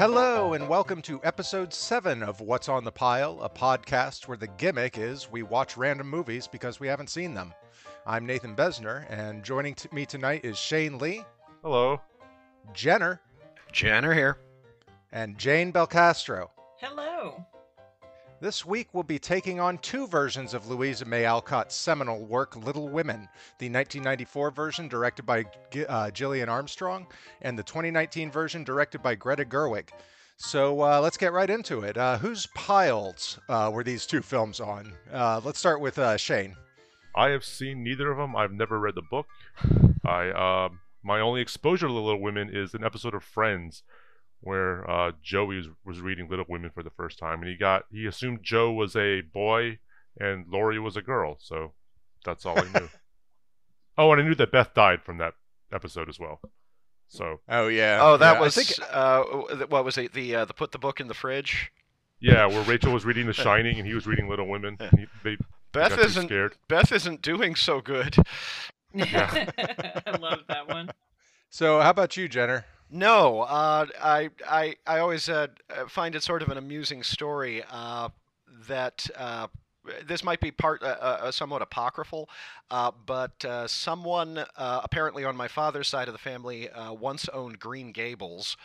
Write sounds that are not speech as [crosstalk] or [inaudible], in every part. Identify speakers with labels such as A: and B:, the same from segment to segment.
A: Hello, and welcome to episode 7 of What's on the Pile, a podcast where the gimmick is we watch random movies because we haven't seen them. I'm Nathan Besner, and joining t- me tonight is Shane Lee,
B: Hello.
A: Jenner,
C: Jenner here.
A: and Jane Belcastro.
D: Hello.
A: This week we'll be taking on two versions of Louisa May Alcott's seminal work, Little Women the 1994 version directed by uh, Gillian Armstrong, and the 2019 version directed by Greta Gerwig. So uh, let's get right into it. Uh, whose piles uh, were these two films on? Uh, let's start with uh, Shane.
B: I have seen neither of them. I've never read the book. I um my only exposure to Little Women is an episode of Friends where uh, Joey was, was reading Little Women for the first time, and he got he assumed Jo was a boy and Laurie was a girl. So that's all I knew. [laughs] oh, and I knew that Beth died from that episode as well. So
A: Oh yeah.
C: Oh, that
A: Yeah,
C: was
A: think-
C: uh, what was it? The uh, the put the book in the fridge.
B: yeah, where Rachel was reading The Shining and he was reading Little Women. And he, they
C: Beth
B: got
C: isn't
B: scared.
C: Beth isn't doing so good. [laughs]
D: I love that one. [laughs]
A: so how about you, Jenner?
C: No, uh, I I I always uh, find it sort of an amusing story uh, that. Uh, this might be part uh, uh, somewhat apocryphal, but someone apparently on my father's side of the family once owned Green Gables.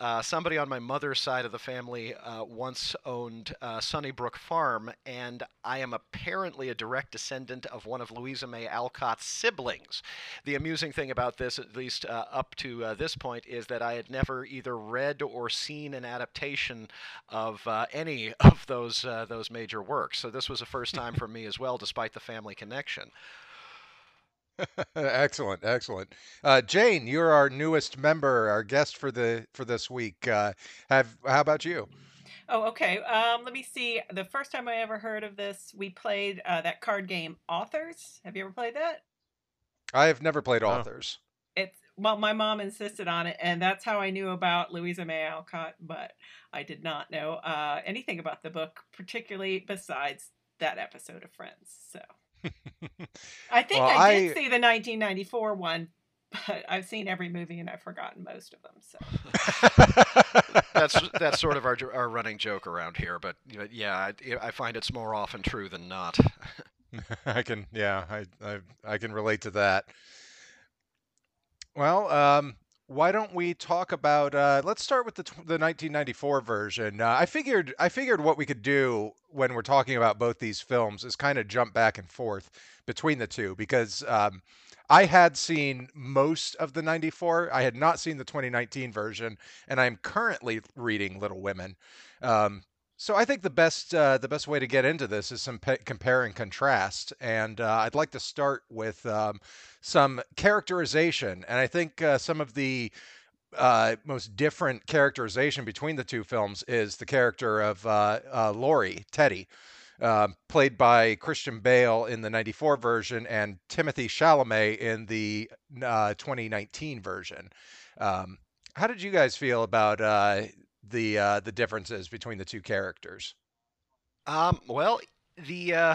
C: Uh, somebody on my mother's side of the family uh, once owned uh, Sunnybrook Farm, and I am apparently a direct descendant of one of Louisa May Alcott's siblings. The amusing thing about this, at least uh, up to uh, this point, is that I had never either read or seen an adaptation of any of those those major works. So this was a first time for me as well, despite the family connection.
A: Excellent, excellent. Uh, Jane, you're our newest member, our guest for the for this week. Uh, have how about you?
D: Oh, okay. Um, let me see. The first time I ever heard of this, we played uh, that card game Authors. Have you ever played that?
A: I have never played
B: No.
A: authors.
D: It's well, my mom insisted on it, and that's how I knew about Louisa May Alcott. But I did not know uh, anything about the book, particularly besides that episode of Friends. So [laughs] I think
A: Well,
D: I did
A: I-
D: see the 1994 one, [laughs] but I've seen every movie and I've forgotten most of them. So. [laughs]
C: That's that's sort of our our running joke around here. But yeah, I, I find it's more often true than not.
A: I can, yeah, I, I, I can relate to that. Well, um, why don't we talk about? Uh, let's start with the the 1994 version. Uh, I figured, I figured what we could do when we're talking about both these films is kind of jump back and forth between the two because um, I had seen most of the 94. I had not seen the 2019 version, and I'm currently reading Little Women. Um, so I think the best uh, the best way to get into this is some pe- compare and contrast, and uh, I'd like to start with um, some characterization, and I think uh, some of the uh, most different characterization between the two films is the character of uh, uh, Laurie Teddy, played by Christian Bale in the '94 version and Timothy Chalamet in the uh, 2019 version. Um, how did you guys feel about the uh, the differences between the two characters?
C: Um, well, the uh,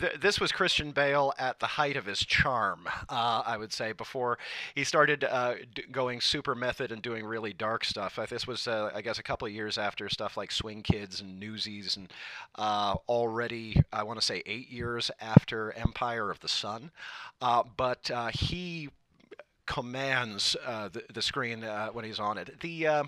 C: th- this was Christian Bale at the height of his charm, uh, I would say, before he started uh, d- going super method and doing really dark stuff. Uh, this was, uh, I guess, a couple of years after stuff like Swing Kids and Newsies, and uh, already, I want to say, eight years after Empire of the Sun. Uh, but he commands the, the screen when he's on it. The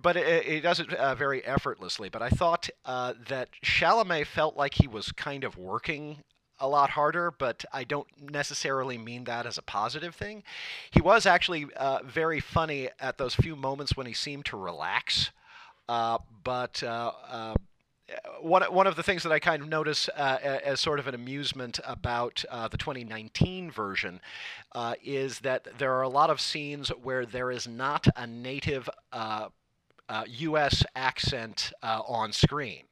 C: but it, it does it uh, very effortlessly. But I thought uh, that Chalamet felt like he was kind of working a lot harder, but I don't necessarily mean that as a positive thing. He was actually uh, very funny at those few moments when he seemed to relax. Uh, but uh, uh, one, one of the things that I kind of notice uh, as sort of an amusement about uh, the 2019 version uh, is that there are a lot of scenes where there is not a native uh, uh, U.S. accent uh, on screen.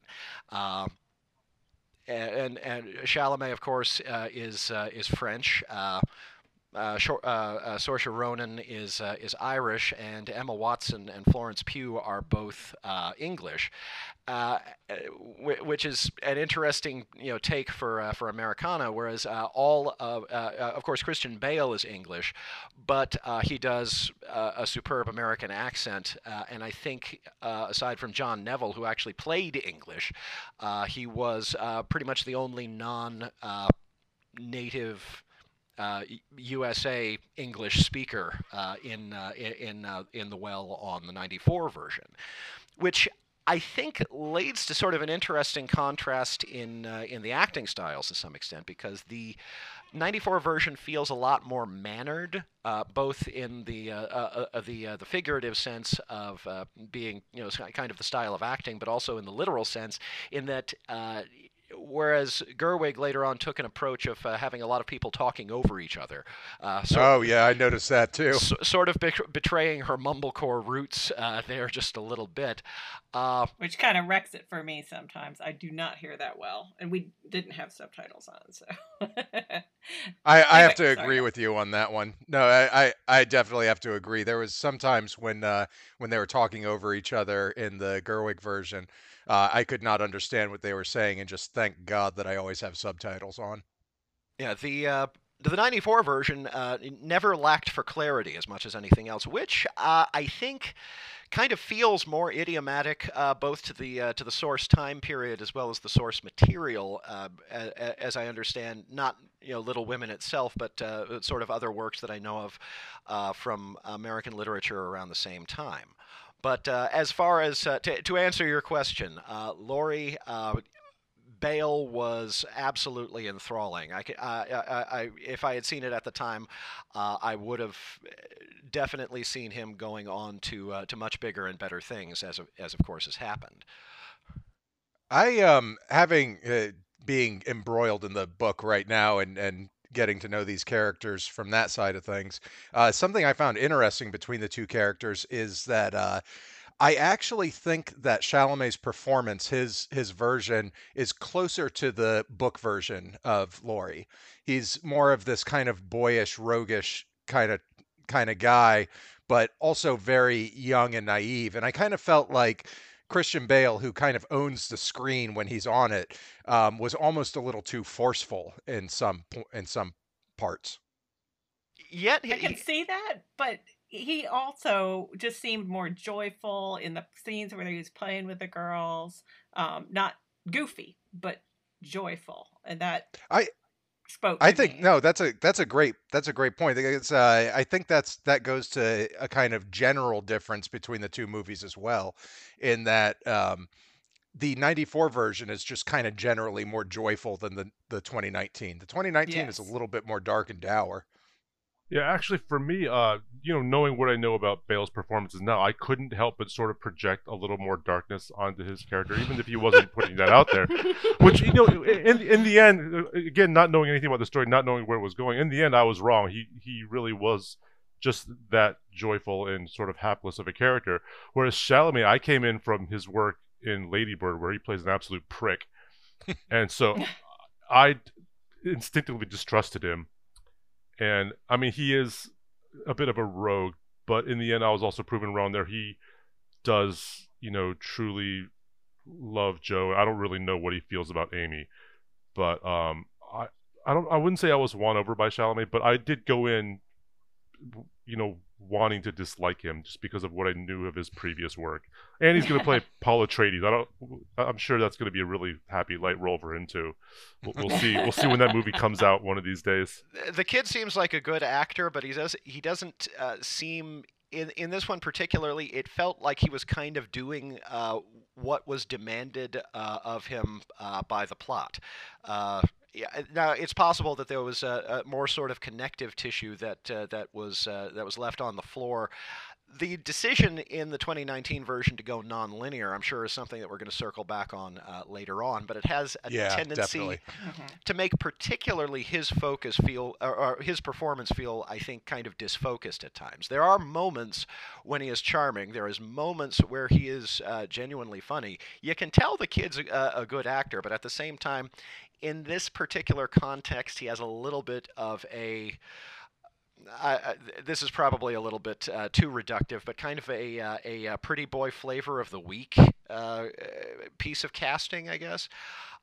C: Uh, and and Chalamet, of course, uh, is uh, is French. Uh, uh, uh, uh, Ronan is uh, is Irish, and Emma Watson and Florence Pugh are both uh, English, uh, uh, w- which is an interesting you know take for for Americana. Whereas all of of course Christian Bale is English, but he does a superb American accent, and I think aside from John Neville, who actually played English, he was pretty much the only non. Native uh, USA English speaker uh, in uh, in uh, in the well on the '94 version, which I think leads to sort of an interesting contrast in uh, in the acting styles to some extent because the 94 version feels a lot more mannered, uh, both in the uh, uh, the the figurative sense of being you know kind of the style of acting, but also in the literal sense in that whereas Gerwig later on took an approach of uh, having a lot of people talking over each other.
A: Uh, so, oh yeah, I noticed that too.
C: So, sort of be- betraying her mumblecore roots uh, there just a little bit, uh,
D: which kind of wrecks it for me sometimes. I do not hear that well, and we didn't have subtitles on, so.
A: I, I have to agree with you on that one. No, I, I, I, definitely have to agree. There was sometimes when uh, when they were talking over each other in the Gerwig version uh, I could not understand what they were saying, and just thank God that I always have subtitles on.
C: Yeah, the uh, the '94 version uh, never lacked for clarity as much as anything else, which uh, I think kind of feels more idiomatic uh, both to the uh, to the source time period as well as the source material, uh, as I understand. Not you know Little Women itself, but uh, sort of other works that I know of from American literature around the same time. But uh, as far as uh, to, to answer your question, uh, Laurie uh, Bale was absolutely enthralling. I, I, I, if I had seen it at the time, uh, I would have definitely seen him going on to uh, to much bigger and better things, as of, as of course has happened.
A: I um having being embroiled in the book right now and and getting to know these characters from that side of things. Uh, something I found interesting between the two characters is that uh, I actually think that Chalamet's performance, his his version, is closer to the book version of Laurie. He's more of this kind of boyish, roguish kind of kind of guy, but also very young and naive. And I kind of felt like Christian Bale, who kind of owns the screen when he's on it, um, was almost a little too forceful in some in some parts.
C: Yet
D: he, I can see that, but he also just seemed more joyful in the scenes where he was playing with the girls. Um, not goofy, but joyful, and that
A: I
D: spoke.
A: I think
D: me.
A: no, that's a that's a great that's a great point. It's uh, I think that's that goes to a kind of general difference between the two movies as well, in that um, the 94 version is just kind of generally more joyful than the the 2019. The 2019 yes. is a little bit more dark and dour.
B: Yeah, actually, for me, uh, you know, knowing what I know about Bale's performances now, I couldn't help but sort of project a little more darkness onto his character, even if he wasn't putting that out there. [laughs] Which, you know, in in the end, again, not knowing anything about the story, not knowing where it was going, in the end, I was wrong. He he really was just that joyful and sort of hapless of a character. Whereas Chalamet, I came in from his work in Ladybird, where he plays an absolute prick, and so [laughs] I instinctively distrusted him and I mean, he is a bit of a rogue, but in the end, I was also proven wrong there. He does, you know, truly love Jo. I don't really know what he feels about Amy, but um, I I don't I wouldn't say I was won over by Chalamet, but I did go in, you know, wanting to dislike him just because of what I knew of his previous work. And he's going to play [laughs] Paul Atreides. I don't. I'm sure that's going to be a really happy light role for him too. We'll, we'll see. We'll see when that movie comes out one of these days.
C: The kid seems like a good actor, but he does he doesn't uh, seem in in this one particularly. It felt like he was kind of doing uh, what was demanded uh, of him uh, by the plot. Yeah, uh, now it's possible that there was a, a more sort of connective tissue that uh, that was uh, that was left on the floor. The decision in the 2019 version to go non-linear, I'm sure, is something that we're going to circle back on uh, later on. But it has a
A: yeah,
C: tendency
A: mm-hmm.
C: to make particularly his focus feel, or, or his performance feel, I think, kind of disfocused at times. There are moments when he is charming. There is moments where he is uh, genuinely funny. You can tell the kid's a, a good actor, but at the same time, in this particular context, he has a little bit of a I, I, this is probably a little bit uh, too reductive, but kind of a uh, a, a pretty boy flavor of the week uh, piece of casting, I guess.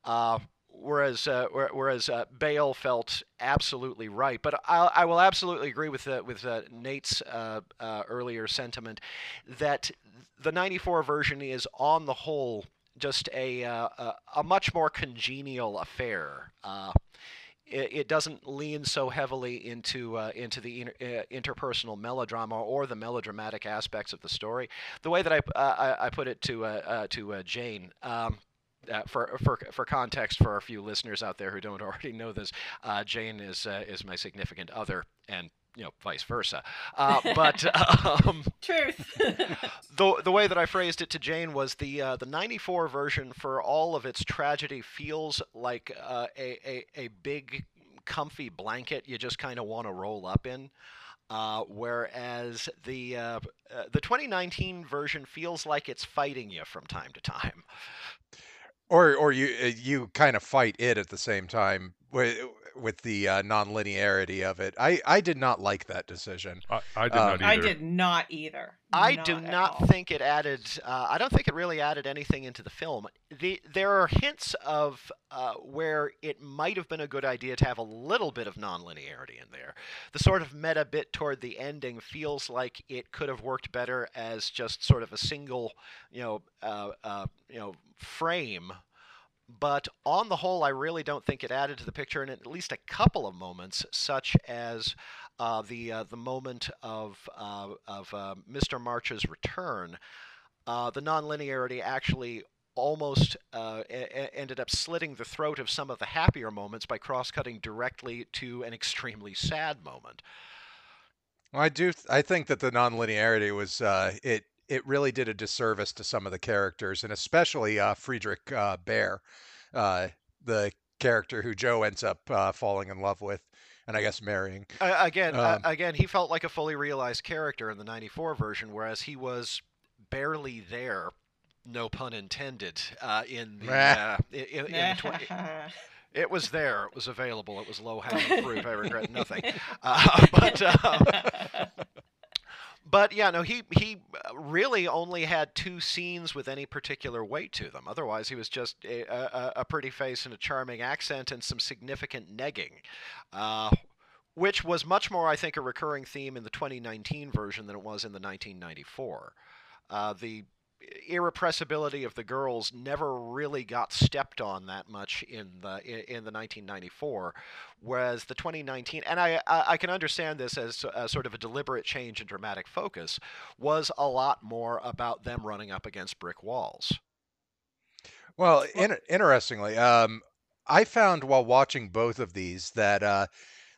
C: Uh, whereas uh, whereas uh, Bale felt absolutely right. But I, I will absolutely agree with uh, with uh, Nate's uh, uh, earlier sentiment that the '94 version is on the whole just a a, a, much more congenial affair. It, it, doesn't lean so heavily into into the inter, interpersonal melodrama or the melodramatic aspects of the story. The way that I I, I, put it to to Jane. Um, uh, for for for context for a few listeners out there who don't [laughs] already know this, uh, Jane is uh, is my significant other, and you know vice versa. [laughs] Uh, but um,
D: truth. [laughs]
C: the the way that I phrased it to Jane was the uh, the '94 version, for all of its tragedy, feels like uh, a, a a big comfy blanket you just kind of want to roll up in. Uh, whereas the uh, uh, the 2019 version feels like it's fighting you from time to time.
A: Or or you uh, you kind of fight it at the same time with with the uh, non-linearity of it. I I did not like that decision.
B: I, I did um, not either.
D: I did not either.
C: I
D: not
C: do not all. think it added. Uh, I don't think it really added anything into the film. The there are hints of uh, where it might have been a good idea to have a little bit of non-linearity in there. The sort of meta bit toward the ending feels like it could have worked better as just sort of a single, you know, uh, uh you know, frame but on the whole, I really don't think it added to the picture in at least a couple of moments, such as uh, the uh, the moment of uh, of uh, Mr. March's return. Uh, the nonlinearity actually almost uh, ended up slitting the throat of some of the happier moments by cross-cutting directly to an extremely sad moment.
A: Well, I do. Th- I think that the nonlinearity was it it really did a disservice to some of the characters, and especially uh, Friedrich uh, Bhaer, uh, the character who Jo ends up uh, falling in love with, and I guess marrying.
C: again, um, again, he felt like a fully realized character in the '94 version, whereas he was barely there. No pun intended. Uh, in the uh, in, in the 20, [laughs] It was there. It was available. It was low hanging fruit. I regret nothing. [laughs] Uh, [laughs] but uh, but yeah, no, he he uh, really only had two scenes with any particular weight to them. Otherwise, he was just a, a, a pretty face and a charming accent and some significant negging. Uh, which was much more, I think, a recurring theme in the 2019 version than it was in the 1994. Uh, the irrepressibility of the girls never really got stepped on that much in the in the 1994 whereas the 2019 and I I can understand this as a, sort of a deliberate change in dramatic focus was a lot more about them running up against brick walls.
A: Well in, interestingly um, I found while watching both of these that uh,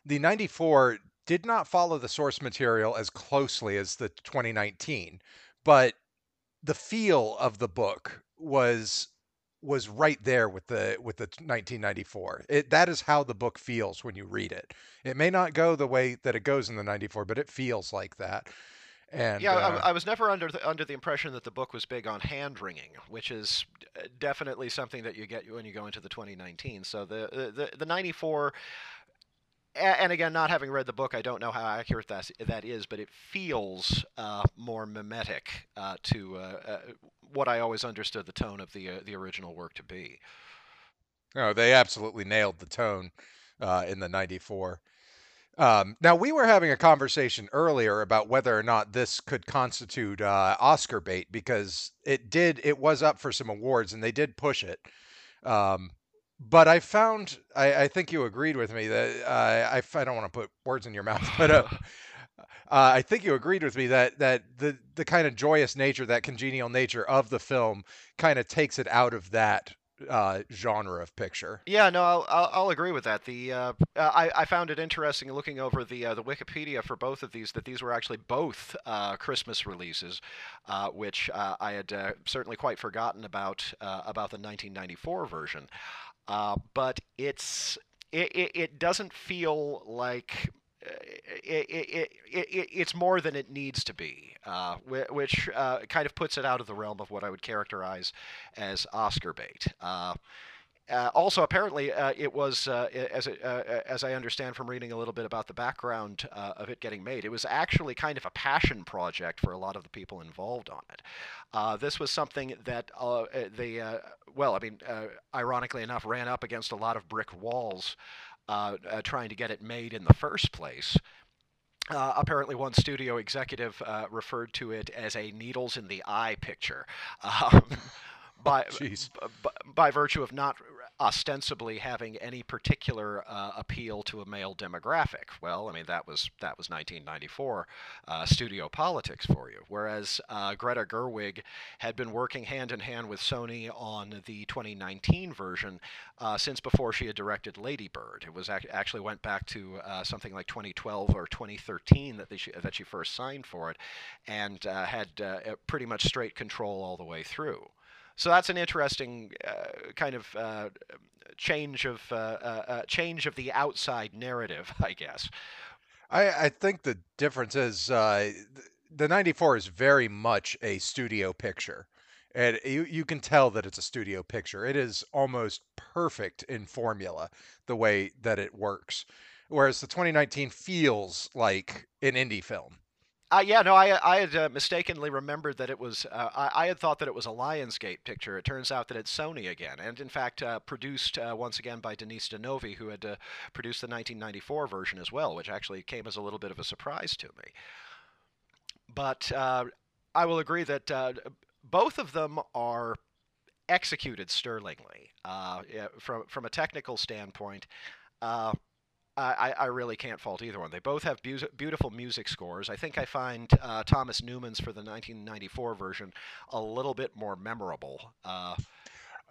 A: the 94 did not follow the source material as closely as the 2019 but the feel of the book was was right there with the with the 1994. It that is how the book feels when you read it. It may not go the way that it goes in the 94, but it feels like that. And
C: yeah,
A: uh,
C: I, I, was never under the, under the impression that the book was big on hand wringing, which is definitely something that you get when you go into the 2019. So the the the 94 and again, not having read the book, I don't know how accurate that that is, but it feels uh, more mimetic uh, to uh, uh what I always understood the tone of the uh, the original work to be.
A: Oh, they absolutely nailed the tone uh, in the '94. Um, now we were having a conversation earlier about whether or not this could constitute Oscar bait because it did. It was up for some awards and they did push it. Um, but I found I, I think you agreed with me that uh, I I don't want to put words in your mouth, [laughs] but uh, [laughs] uh, I think you agreed with me that that the the kind of joyous nature, that congenial nature of the film, kind of takes it out of that uh, genre of picture.
C: Yeah, no, I'll, I'll, I'll agree with that. The uh, uh, I, I found it interesting looking over the uh, the Wikipedia for both of these that these were actually both uh, Christmas releases, uh, which I had certainly quite forgotten about about the 1994 version. Uh, but it's it, it, it, doesn't feel like uh, it, it, it, it's more than it needs to be, uh, which uh, kind of puts it out of the realm of what I would characterize as Oscar bait. Uh, also, apparently, uh, it was, uh, as, it, uh, as I understand from reading a little bit about the background uh, of it getting made, it was actually kind of a passion project for a lot of the people involved on it. Uh, this was something that they, well, I mean, ironically enough, ran up against a lot of brick walls trying to get it made in the first place. Uh, apparently, one studio executive uh, referred to it as a needles in the eye picture. [laughs] Um, by, b- by virtue of not ostensibly having any particular uh, appeal to a male demographic. Well, I mean that was that was 1994 uh, studio politics for you. Whereas uh, Greta Gerwig had been working hand in hand with Sony on the 2019 version uh, since before she had directed Lady Bird. It was ac- actually went back to uh, something like 2012 or 2013 that they, that she first signed for it, and uh, had pretty much straight control all the way through. So that's an interesting uh, kind of uh, change of uh, uh, uh, change of the outside narrative, [laughs] I guess.
A: I, I think the difference is the 94 is very much a studio picture. And you, you can tell that it's a studio picture. It is almost perfect in formula, the way that it works. Whereas the 2019 feels like an indie film.
C: Uh, yeah, no, I I had uh, mistakenly remembered that it was. Uh, I, I, had thought that it was a Lionsgate picture. It turns out that it's Sony again, and in fact, uh, produced uh, once again by Denise Di Novi, who had uh, produced the 1994 version as well, which actually came as a little bit of a surprise to me. But I will agree that both of them are executed sterlingly from from a technical standpoint. I, I really can't fault either one. They both have bu- beautiful music scores. I think I find uh, Thomas Newman's for the 1994 version a little bit more memorable. Uh,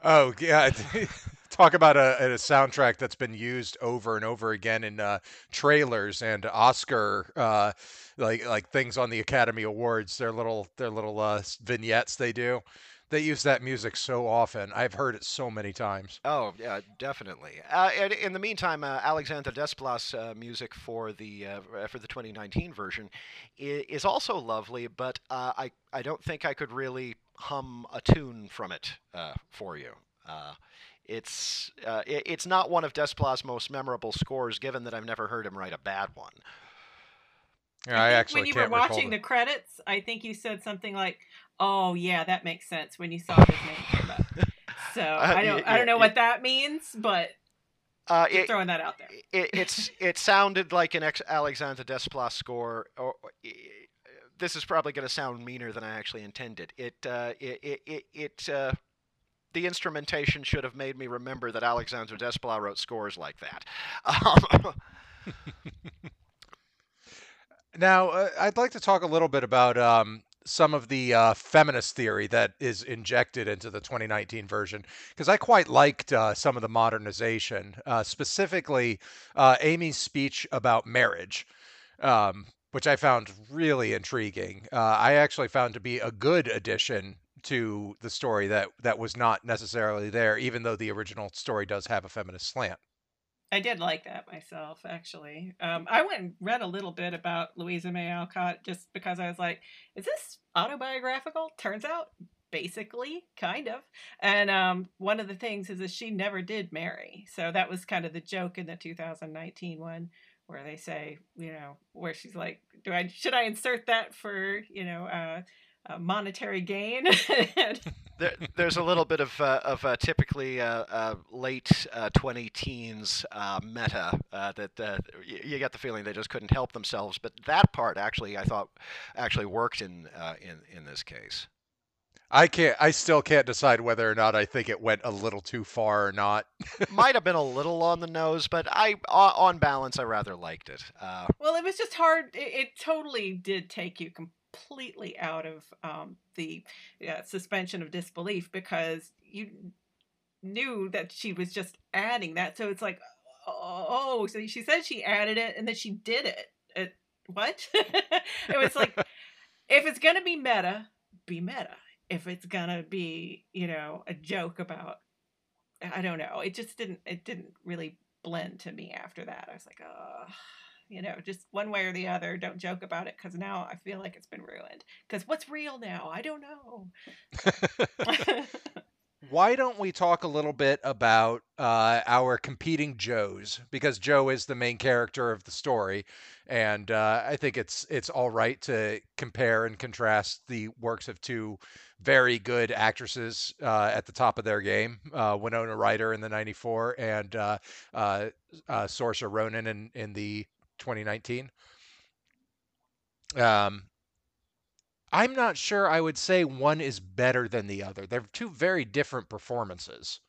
A: oh yeah, [laughs] talk about a, a, soundtrack that's been used over and over again in uh, trailers and Oscar uh, like like things on the Academy Awards. Their little their little uh, vignettes they do. They use that music so often. I've heard it so many times.
C: Oh yeah, definitely. Uh, and in the meantime, uh, Alexandre Desplat's uh, music for the uh, for the 2019 version is also lovely, but uh, I I don't think I could really hum a tune from it uh, for you. it's it's not one of Desplat's most memorable scores, given that I've never heard him write a bad one.
A: Yeah, I, I actually
D: when you
A: were
D: watching
A: the
D: credits, I think you said something like, "Oh yeah, that makes sense." When you saw his name come up, so [laughs] uh, I don't, yeah, I don't know what that means, but uh, it, throwing that out there.
C: It, it's it sounded like an ex- Alexandre Desplat score. Or, or this is probably going to sound meaner than I actually intended. It uh, it it it. it uh, the instrumentation should have made me remember that Alexandre Desplat wrote scores like that. [laughs] Um, [laughs]
A: Now, uh, I'd like to talk a little bit about um, some of the uh, feminist theory that is injected into the 2019 version because I quite liked uh, some of the modernization, uh, specifically uh, Amy's speech about marriage, um, which I found really intriguing. Uh, I actually found to be a good addition to the story that that was not necessarily there, even though the original story does have a feminist slant.
D: I did like that myself, actually. Um, I went and read a little bit about Louisa May Alcott just because I was like, is this autobiographical? Turns out, basically, kind of. And um, one of the things is that she never did marry. So that was kind of the joke in the 2019 one where they say, you know, where she's like, do I, should I insert that for, you know, uh, monetary gain. [laughs]
C: there, there's a little bit of uh, of uh, typically uh, uh late uh, 20 teens uh, meta that you, you, get the feeling they just couldn't help themselves. But that part actually, I thought, actually worked in in in this case.
A: I can't. I still can't decide whether or not I think it went a little too far or not. [laughs]
C: Might have been a little on the nose, but I, on balance, I rather liked it.
D: well, it was just hard. It, it totally did take you completely out of um, the uh, suspension of disbelief because you knew that she was just adding that. So it's like, oh, so she said she added it and then she did it. it what? [laughs] it was like, [laughs] if it's gonna be meta, be meta. If it's gonna be, you know, a joke about, I don't know. It just didn't. It didn't really blend to me after that. I was like, oh you know, just one way or the other. Don't joke about it because now I feel like it's been ruined. Because what's real now? I don't know. [laughs] [laughs]
A: why don't we talk a little bit about uh, our competing Joes? Because Jo is the main character of the story, and uh, I think it's it's all right to compare and contrast the works of two very good actresses uh, at the top of their game, uh, Winona Ryder in the '94 and uh, uh, Saoirse Ronan in in the 2019. Um, I'm not sure I would say one is better than the other. They're two very different performances.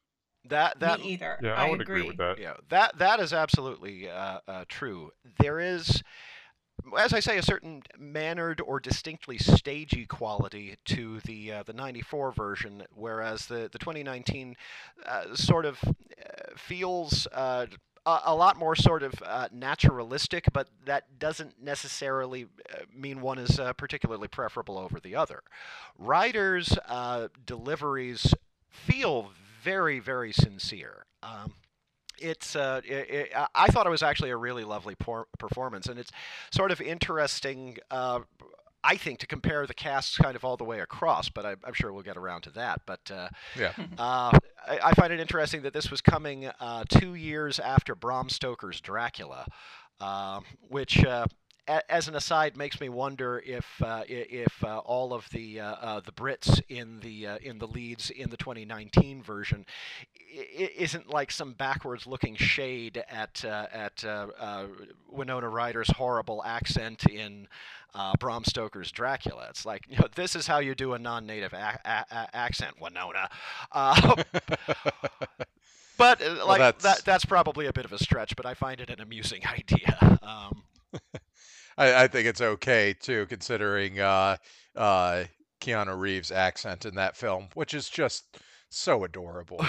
C: That that
D: Me either.
B: Yeah, I,
D: I
B: would
D: agree.
B: agree with that.
C: yeah that that is absolutely uh, uh, true. There is, as I say, a certain mannered or distinctly stagey quality to the uh, the '94 version, whereas the the 2019 uh, sort of uh, feels. Uh, a, lot more sort of uh, naturalistic, but that doesn't necessarily uh, mean one is uh, particularly preferable over the other. Ryder's uh, deliveries feel very, very sincere. Um, it's uh, it, it, I thought it was actually a really lovely performance, and it's sort of interesting. Uh, I think to compare the casts kind of all the way across, but I, I'm sure we'll get around to that. But uh,
A: Yeah.
C: uh, I, I find it interesting that this was coming uh, two years after Bram Stoker's Dracula, um, which, uh, a- as an aside, makes me wonder if uh, if uh, all of the uh, uh, the Brits in the uh, in the leads in the 2019 version i- i- isn't like some backwards looking shade at uh, at uh, uh, Winona Ryder's horrible accent in uh, Bram Stoker's Dracula. It's like you know this is how you do a non-native a- a- a- accent, Winona. Uh, [laughs] but uh, like
A: that's-
C: that that's probably a bit of a stretch, but I find it an amusing [laughs] idea. Um, [laughs]
A: I, I think it's okay too, considering uh, uh, Keanu Reeves' accent in that film, which is just so adorable.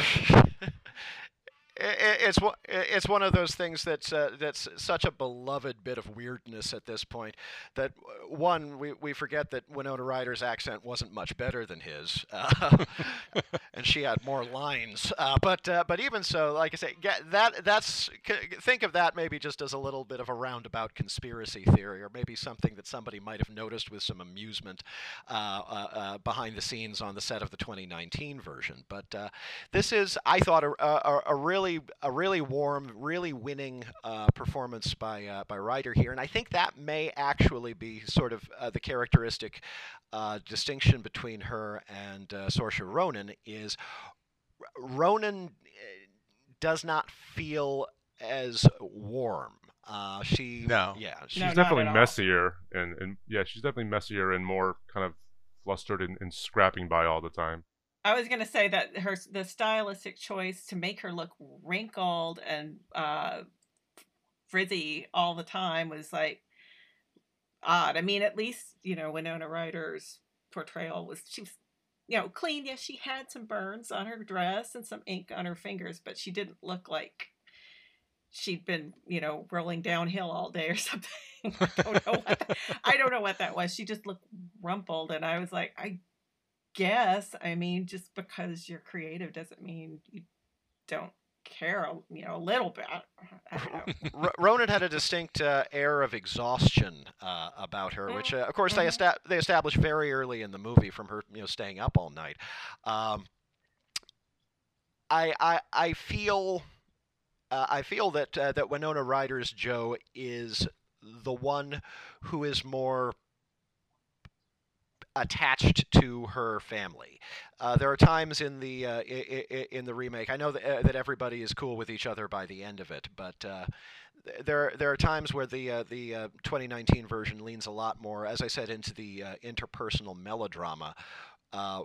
C: It's it's one of those things that's uh, that's such a beloved bit of weirdness at this point that uh, one we, we forget that Winona Ryder's accent wasn't much better than his, uh, [laughs] and she had more lines. Uh, but uh, but even so, like I say, that that's think of that maybe just as a little bit of a roundabout conspiracy theory, or maybe something that somebody might have noticed with some amusement uh, behind the scenes on the set of the 2019 version. But this is, I thought, a, a, a really a really warm, really winning uh, performance by uh, by Ryder here, and I think that may actually be sort of uh, the characteristic uh, distinction between her and uh, Saoirse Ronan is Ronan uh, does not feel as warm. Uh, she
A: No.
C: yeah
B: She's
D: No,
B: definitely messier, and, and yeah, she's definitely messier and more kind of flustered and, and scrapping by all the time.
D: I was gonna say that her the stylistic choice to make her look wrinkled and uh, frizzy all the time was like odd. I mean, at least you know Winona Ryder's portrayal was she was you know clean. Yes, she had some burns on her dress and some ink on her fingers, but she didn't look like she'd been you know rolling downhill all day or [laughs] something. I don't know. What that, I don't know what that was. She just looked rumpled, and I was like, I guess. I mean, just because you're creative doesn't mean you don't care, a- you know, a little bit. I don't know. [laughs]
C: R- Ronan had a distinct uh, air of exhaustion uh, about her, which, uh, of course, they
D: Mhm.
C: esta- they established very early in the movie from her, you know, staying up all night. Um, I, I I feel uh, I feel that uh, that Winona Ryder's Jo is the one who is more attached to her family. Uh, there are times in the uh, in the remake. I know that, uh, that everybody is cool with each other by the end of it, but uh, there there are times where the uh, the uh, 2019 version leans a lot more, as I said, into the uh, interpersonal melodrama. Uh,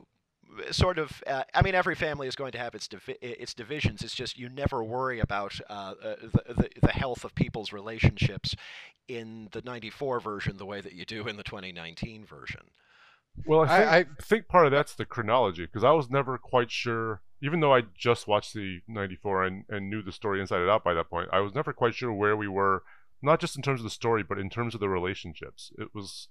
C: sort of uh, i mean every family is going to have its divi- its divisions it's just you never worry about the, the the health of people's relationships in the 94 version the way that you do in the 2019 version
B: Well, I think,
A: I-
B: I, think part of that's the chronology because I was never quite sure, even though I just watched the '94 and, and knew the story inside and out by that point. I was never quite sure where we were, not just in terms of the story, but in terms of the relationships. It was,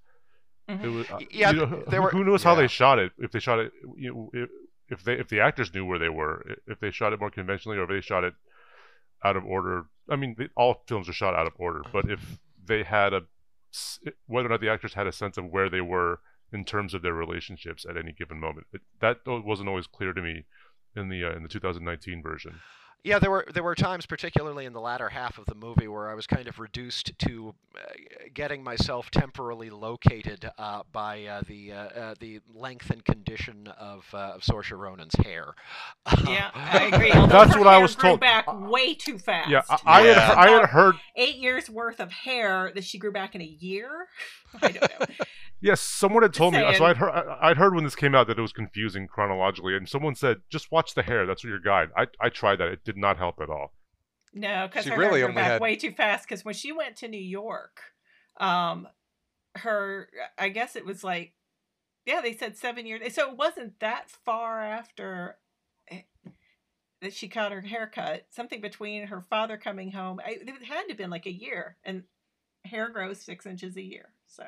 B: it
D: Mhm.
B: was, uh,
C: Yeah,
B: you know,
C: there
B: who,
C: were-
B: who knows how they shot it? If they shot it, you know, if, if they if the actors knew where they were, if they shot it more conventionally, or if they shot it out of order. I mean, they, all films are shot out of order, but if they had a whether or not the actors had a sense of where they were in terms of their relationships at any given moment. It, that wasn't always clear to me in the uh, in the 2019 version.
C: Yeah, there were there were times, particularly in the latter half of the movie, where I was kind of reduced to uh, getting myself temporarily located uh, by uh, the uh, uh, the length and condition of uh, of Saoirse Ronan's hair.
D: Yeah, [laughs] I agree.
B: That's
D: her
B: what I was
D: grew
B: told.
D: back way too fast.
B: Yeah, I, I
A: Yeah.
B: had I had heard
D: eight years worth of hair that she grew back in a year. [laughs] I don't know.
B: Yes, someone had told me. So. I'd heard, I- I'd heard when this came out that it was confusing chronologically, and someone said, "Just watch the hair. That's your guide." I, I tried that. It did not help at all.
D: No, because
A: She
D: her
A: really
D: hair grew
A: only
D: back
A: had-
D: way too fast. Because when she went to New York, um, her I guess it was like, yeah, they said seven years. So it wasn't that far after eh, that she got her haircut. Something between her father coming home. I, it had to have been like a year, and hair grows six inches a year. So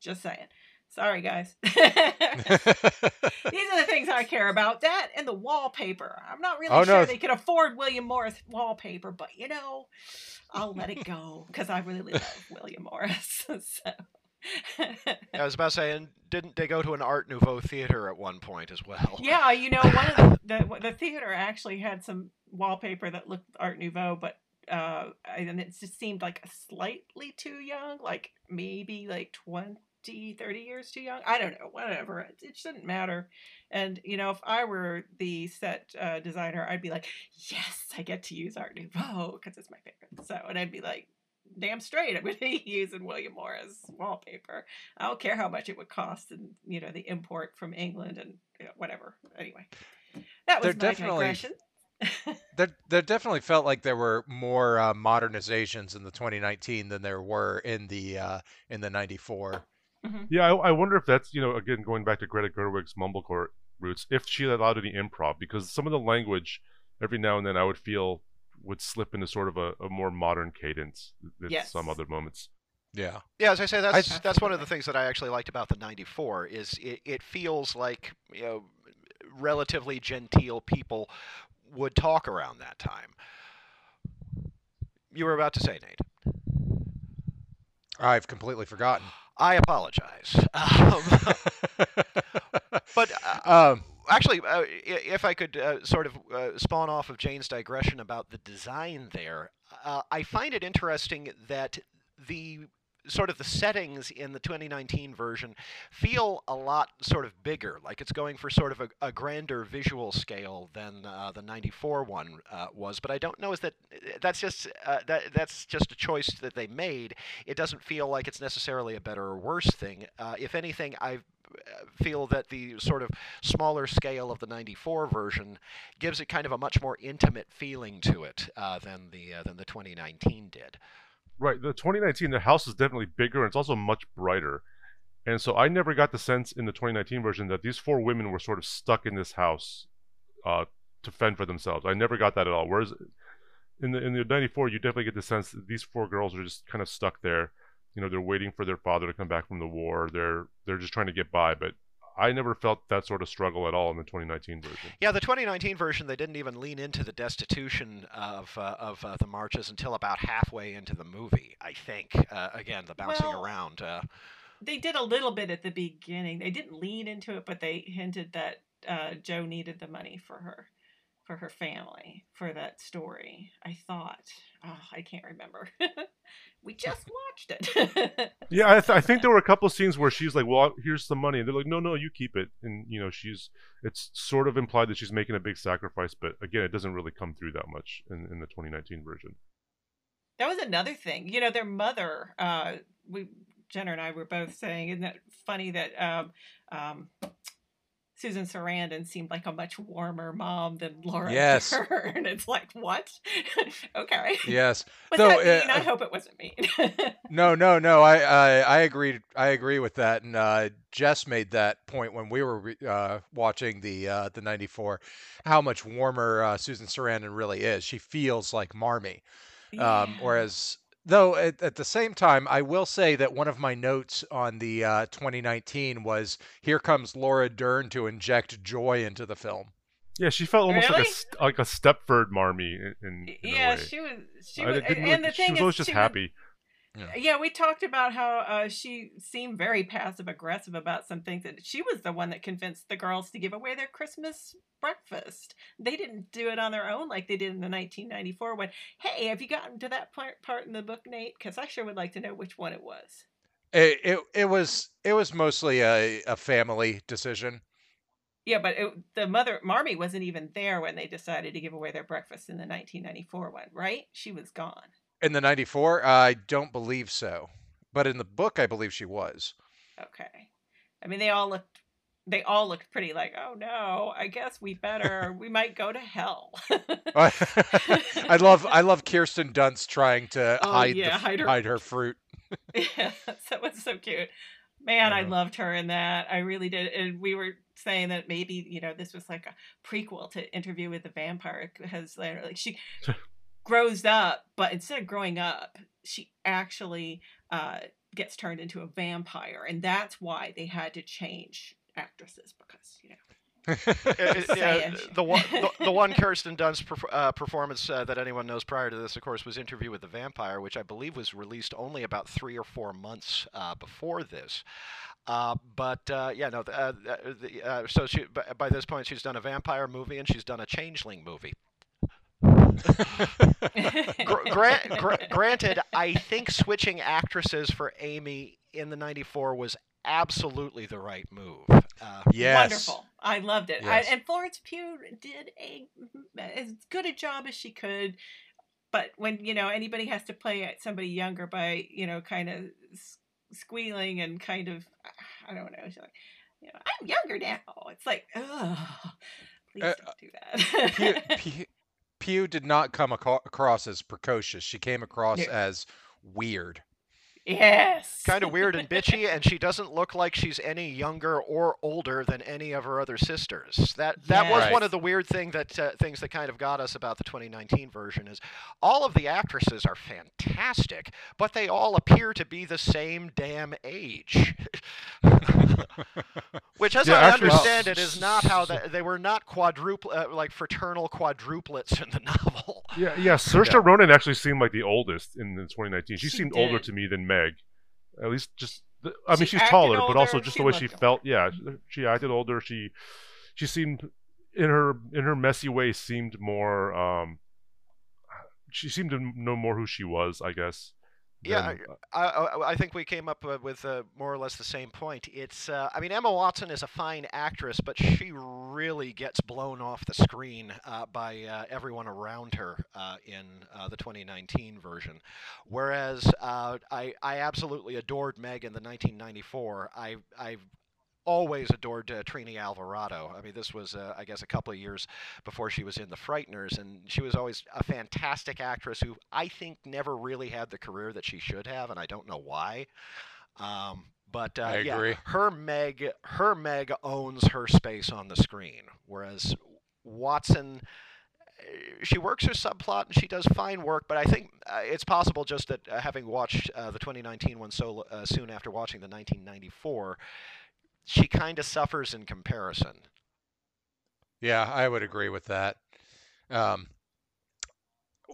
D: just saying. Sorry, guys. [laughs] [laughs] These are the things I care about. That and the wallpaper. I'm not really
A: Oh,
D: sure
A: no.
D: they could afford William Morris wallpaper, but you know, I'll let it go [laughs] because I really love William Morris. so.
C: I was about to say, and didn't they go to an Art Nouveau theater at one point as well?
D: yeah, you know, one of the, the the theater actually had some wallpaper that looked Art Nouveau, but uh, and it just seemed like slightly too young, like maybe like 20, 30 years too young. I don't know, whatever. It, it shouldn't matter. And you know, if I were the set uh, designer, I'd be like, yes, I get to use Art Nouveau because it's my favorite. So, and I'd be like, damn straight, I'm going [laughs] to be using William Morris wallpaper. I don't care how much it would cost, and you know, the import from England and you know, whatever. Anyway, that was
A: There
D: my
A: definitely-
D: digression. [laughs]
A: there, there definitely felt like there were more uh, modernizations in the 2019 than there were in the uh, in the 94. Mm-hmm.
B: Yeah, I, I wonder if that's you know again going back to Greta Gerwig's mumblecore roots, if she allowed any improv because some of the language every now and then I would feel would slip into sort of a, a more modern cadence than
D: Yes.
B: some other moments.
A: Yeah.
C: Yeah, as I say, that's
A: I-
C: that's one of the things that I actually liked about the '94 is it, it feels like you know relatively genteel people would talk around that time. You were about to say, Nate.
A: I've completely forgotten.
C: I apologize. [laughs] Um, but uh, [laughs]
A: um,
C: actually, uh, if I could uh, sort of uh, spawn off of Jane's digression about the design there, uh, I find it interesting that the sort of the settings in the 2019 version feel a lot sort of bigger, like it's going for sort of a, a grander visual scale than uh, the 94 one uh, was. But I don't know is that that's just uh, that that's just a choice that they made. It doesn't feel like it's necessarily a better or worse thing. Uh, if anything, I feel that the sort of smaller scale of the 94 version gives it kind of a much more intimate feeling to it uh, than the uh, than the 2019 did.
B: Right, the 2019 the house is definitely bigger and it's also much brighter. And so I never got the sense in the 2019 version that these four women were sort of stuck in this house uh, to fend for themselves. I never got that at all. Whereas in the in the 94, you definitely get the sense that these four girls are just kind of stuck there. You know, they're waiting for their father to come back from the war. They're they're just trying to get by. But I never felt that sort of struggle at all in the 2019 version.
C: Yeah, the 2019 version they didn't even lean into the destitution of uh, of uh, the marches until about halfway into the movie. I think uh, again the bouncing
D: Well,
C: around. Uh,
D: they did a little bit at the beginning. They didn't lean into it, but they hinted that uh, Jo needed the money for her, for her family, for that story. I thought. Oh, I can't remember. [laughs] we just watched it. [laughs]
B: Yeah, I, th- I think there were a couple of scenes where she's like, "Well, here's some money," and they're like, "No, no, you keep it." And you know, she's it's sort of implied that she's making a big sacrifice, but again, it doesn't really come through that much in, in the 2019 version.
D: that was another thing. You know, their mother. Uh, we Jenner and I were both saying, isn't it funny that um, um, Susan Sarandon seemed like a much warmer mom than Laura
A: Yes.
D: Dern. [laughs] It's like what? [laughs] okay.
A: yes.
D: Was
A: Though,
D: that mean?
A: uh,
D: I hope it wasn't mean. [laughs]
A: No, no, no. I, I, I agree. I agree with that. And uh, Jess made that point when we were re- uh, watching the uh, the '94, how much warmer uh, Susan Sarandon really is. She feels like Marmee. Um, whereas, though, at, at the same time, I will say that one of my notes on the uh, 2019 was, "Here comes Laura Dern to inject joy into the film."
B: Yeah, she felt almost like a like a Stepford Marmee in, in, in a
D: yeah,
B: way.
D: she was. She was,
B: didn't
D: and
B: really-
D: the
B: she
D: thing
B: was
D: is,
B: always just
D: she
B: happy.
A: Yeah.
D: Yeah, we talked about how uh, she seemed very passive aggressive about some things, and she was the one that convinced the girls to give away their Christmas breakfast. They didn't do it on their own like they did in the 1994 one. Hey, have you gotten to that part part in the book, Nate? Because I sure would like to know which one it was.
A: It it, it was it was mostly a, a family decision.
D: Yeah, but it, the mother, Marmee, wasn't even there when they decided to give away their breakfast in the 1994 one, right? She was gone.
A: In the 94, I don't believe so. But in the book, I believe she was.
D: Okay. I mean, they all looked. They all looked pretty like, oh no, I guess we better, we might go to hell. [laughs] [laughs]
A: I love I love Kirsten Dunst trying to
D: Oh,
A: hide,
D: yeah,
A: f-
D: hide her-
A: hide her fruit. [laughs]
D: yeah, that was so cute. Man, I loved her in that. I really did. And we were saying that maybe, you know, this was like a prequel to Interview with the Vampire because like she grows up, but instead of growing up, she actually uh, gets turned into a vampire. And that's why they had to change actresses because, you know. [laughs]
C: It- it-
D: Just
C: the one, the, the one [laughs] Kirsten Dunst perf- uh, performance uh, that anyone knows prior to this, of course, was Interview with the Vampire, which I believe was released only about three or four months uh, before this. Uh, but uh, yeah, no. Uh, the, uh, so she, by, by this point, she's done a vampire movie and she's done a changeling movie. Gr- grant, gr- granted, I think switching actresses for Amy in the '94 was absolutely the right move. Uh,
A: yes.
D: Wonderful. I loved it.
A: Yes.
D: I, and Florence Pugh did a as good a job as she could. But when you know anybody has to play somebody younger by you know kind of squealing and kind of I don't know, she's like, you know, I'm younger now. It's like, ugh, please
A: Uh,
D: don't do
A: Pugh,
D: that.
A: Pugh, [laughs] Pugh did not come aco- across as precocious. She came across
D: No.
A: as weird.
D: Yes.
C: kind of weird and bitchy, and she doesn't look like she's any younger or older than any of her other sisters. That that was
A: Yes.
C: one of the weird thing that uh, things that kind of got us about the 2019 version is all of the actresses are fantastic, but they all appear to be the same damn age. [laughs] Which, as
B: Yeah,
C: I
B: actually-
C: understand it, is not how they, they were not quadruple uh, like fraternal quadruplets in the [laughs] novel.
B: Yeah, yeah. Saoirse
A: Yeah.
B: Ronan actually seemed like the oldest in the 2019. She,
D: She
B: seemed older to me than Meg. At least just. the- I mean,
D: She
B: she's taller, but also just the way she felt. Yeah, she acted older. She, she seemed in her in her messy way seemed more. um She seemed to know more who she was, I guess.
C: Yeah, I, I, I think we came up uh, with uh, more or less the same point. It's, uh, I mean, Emma Watson is a fine actress, but she really gets blown off the screen uh, by uh, everyone around her uh, in uh, the 2019 version. Whereas uh, I, I absolutely adored Meg in the 1994. I, I always adored uh, Trini Alvarado. I mean, this was, uh, I guess, a couple of years before she was in The Frighteners, and she was always a fantastic actress who I think never really had the career that she should have, and I don't know why. Um, but uh, yeah, her Meg, her Meg owns her space on the screen, whereas Watson. uh, She works her subplot and she does fine work, but I think uh, it's possible just that uh, having watched uh, the 2019 one so uh, soon after watching the 1994, she kind of suffers in comparison.
A: Yeah, I would agree with that. Um,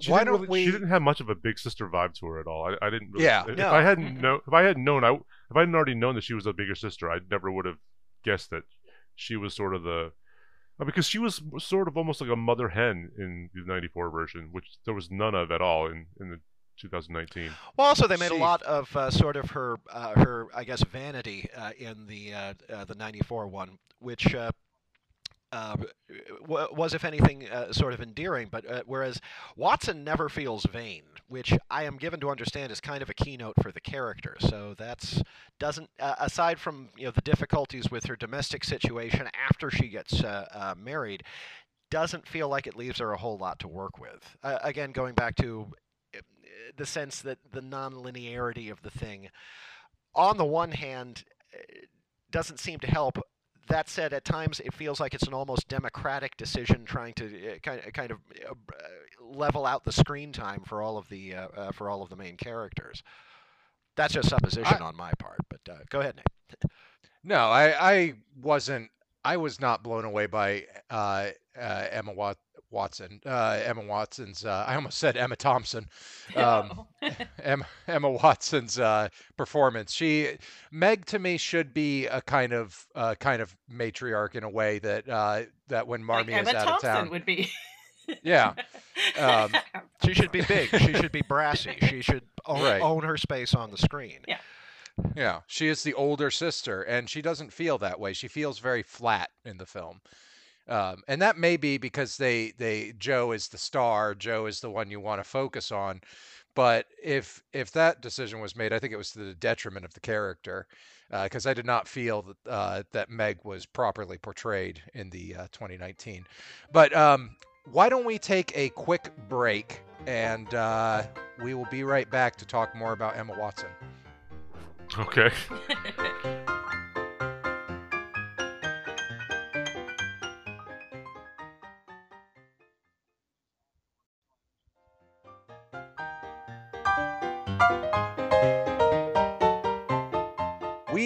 B: She
A: why don't
B: really-
A: we?
B: She didn't have much of a big sister vibe to her at all. I, I didn't. Really,
A: Yeah.
B: If
C: No.
B: I hadn't know, if I hadn't known, I if I hadn't already known that she was a bigger sister, I never would have guessed that she was sort of the. uh, Because she was sort of almost like a mother hen in the '94 version, which there was none of at all in in the 2019.
C: Well, also they made a lot of uh, sort of her uh, her I guess vanity uh, in the uh, uh, the '94 one, which. Uh, uh, w- was, if anything, uh, sort of endearing. But uh, whereas Watson never feels vain, which I am given to understand is kind of a keynote for the character. So that's doesn't uh, aside from you know the difficulties with her domestic situation after she gets uh, uh, married, doesn't feel like it leaves her a whole lot to work with. Uh, again, going back to the sense that the non-linearity of the thing, on the one hand, uh, doesn't seem to help. That said, at times it feels like it's an almost democratic decision trying to uh, kind of, kind of uh, level out the screen time for all of the uh, uh, for all of the main characters. That's just supposition on my part, but uh, go ahead, Nate.
A: No, I, I wasn't. I was not blown away by uh, uh, Emma Wat- Watson, uh, Emma Watson's. Uh, I almost said Emma Thompson. [laughs]
D: Oh. [laughs] [laughs]
A: Emma, Emma Watson's uh, performance. She Meg to me should be a kind of uh, kind of matriarch in a way that uh, that when
D: like
A: Marmee is
D: Emma
A: out
D: Thompson
A: of town.
D: would be.
A: Yeah. Um,
C: She should be big. she should be brassy. She should own,
A: Right.
C: own her space on the screen.
D: Yeah.
A: Yeah, she is the older sister, and she doesn't feel that way. She feels very flat in the film, um, and that may be because they they Jo is the star. Jo is the one you want to focus on. But if if that decision was made, I think it was to the detriment of the character, because I did not feel that uh, that Meg was properly portrayed in the uh, 2019. But um, why don't we take a quick break, and uh, we will be right back to talk more about Emma Watson.
B: Okay. [laughs]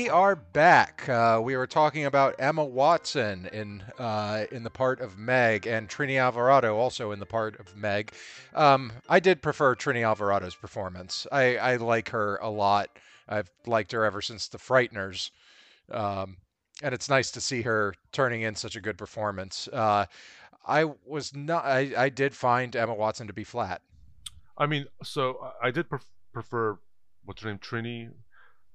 A: We are back. Uh, we were talking about Emma Watson in uh, in the part of Meg, and Trini Alvarado also in the part of Meg. Um, I did prefer Trini Alvarado's performance. I, I like her a lot. I've liked her ever since The Frighteners, um, and it's nice to see her turning in such a good performance. Uh, I was not. I, I did find Emma Watson to be flat.
B: I mean, so I- did pref- prefer what's her name, Trini.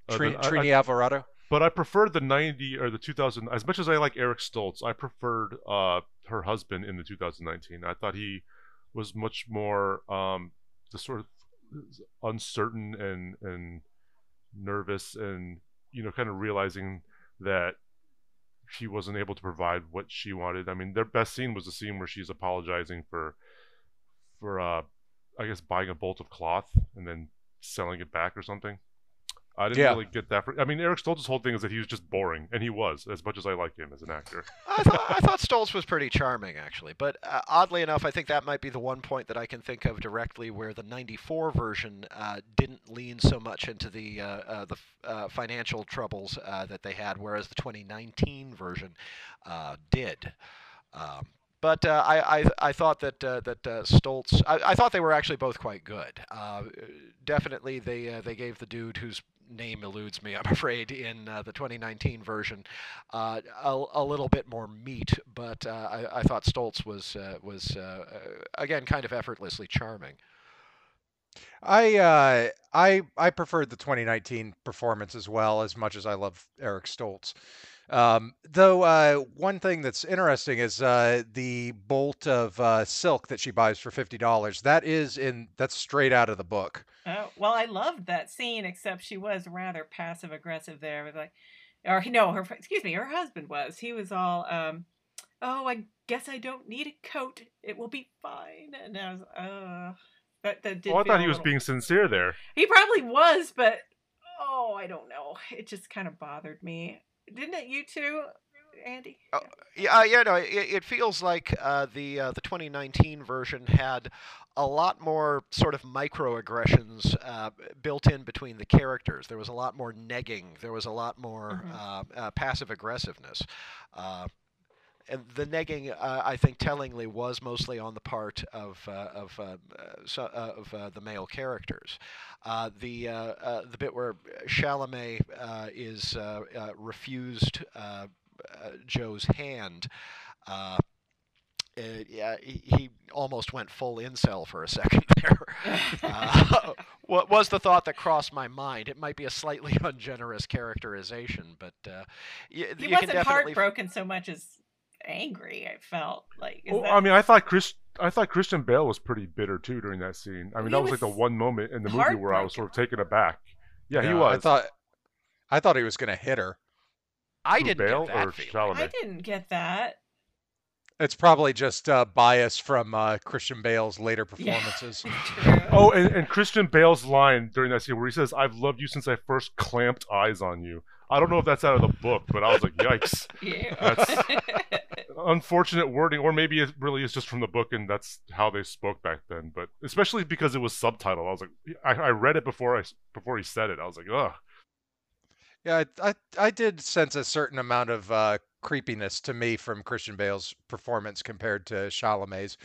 B: Uh,
A: Trini,
B: I- I-
A: Trini Alvarado.
B: but I preferred the 90 or the 2000. As much as I like Eric Stoltz, I preferred uh, her husband in the 2019. I thought he was much more um, the sort of uncertain and and nervous, and you know, kind of realizing that she wasn't able to provide what she wanted. I mean, their best scene was the scene where she's apologizing for for uh, I guess buying a bolt of cloth and then selling it back or something. I didn't
A: Yeah.
B: really get that. For, I mean, Eric Stoltz's whole thing is that he was just boring, and he was, as much as I like him as an actor. [laughs]
C: I thought, I thought Stoltz was pretty charming, actually. But uh, oddly enough, I think that might be the one point that I can think of directly where the '94 version uh, didn't lean so much into the uh, uh, the uh, financial troubles uh, that they had, whereas the 2019 version uh, did. Um, but uh, I, I I thought that uh, that uh, Stoltz I, I thought they were actually both quite good. Uh, definitely they uh, they gave the dude whose name eludes me, I'm [laughs] afraid, in uh, the 2019 version, uh, a, a little bit more meat. But uh, I, I thought Stoltz was uh, was uh, again kind of effortlessly charming.
A: I I I preferred the 2019 performance as well, as much as I love Eric Stoltz. Um, though uh, one thing that's interesting is uh, the bolt of uh, silk that she buys for fifty dollars. That is in that's straight out of the book.
D: Oh, well, I loved that scene, except she was rather passive aggressive there. With like, or no, her excuse me, her husband was. He was all, um, "Oh, I guess I don't need a coat. It will be fine." And I was, uh, that that did.
B: Well, I thought
D: a
B: he was
D: little-
B: being sincere there.
D: He probably was, but oh, I don't know. It just kind of bothered me. Didn't it you too, Andy?
C: Oh, Yeah, uh, yeah, no, it, it feels like uh, the uh, the 2019 version had a lot more sort of microaggressions uh, built in between the characters. There was a lot more negging. There was a lot more
D: Mhm.
C: uh, uh, passive aggressiveness. And the negging, uh, I think, tellingly was mostly on the part of uh, of uh, so, uh, of uh, the male characters. Uh, the uh, uh, the bit where Chalamet uh, is uh, uh, refused uh, uh, Jo's hand. Uh, uh, yeah, he, he almost went full incel for a second [laughs] there. [laughs] Uh, what was the thought that crossed my mind? It might be a slightly [laughs] ungenerous characterization, but uh, y-
D: he
C: you
D: wasn't heartbroken so much as angry. I felt like. is
B: Well,
D: that-
B: I mean, I thought Chris, I thought Christian Bale was pretty bitter too during that scene. I mean,
D: He
B: that was, like the one moment in the movie where I was sort of taken aback. Yeah, he was.
A: I thought I thought he was going to hit her.
C: I
B: Who,
C: didn't
B: Bale
C: get that
B: or
D: I didn't get that.
A: It's probably just uh, bias from uh, Christian Bale's later [laughs] performances. [laughs]
D: True.
B: Oh, and, and Christian Bale's line during that scene where he says, "I've loved you since I first clamped eyes on you." I don't know if that's out of the book, but I was like, "Yikes!" [laughs]
D: yeah.
B: That's unfortunate wording, or maybe it really is just from the book, and that's how they spoke back then. But especially because it was subtitled, I was like, I, I read it before I before he said it. I was like, ugh.
A: Yeah, I, I I did sense a certain amount of uh, creepiness to me from Christian Bale's performance compared to Chalamet's.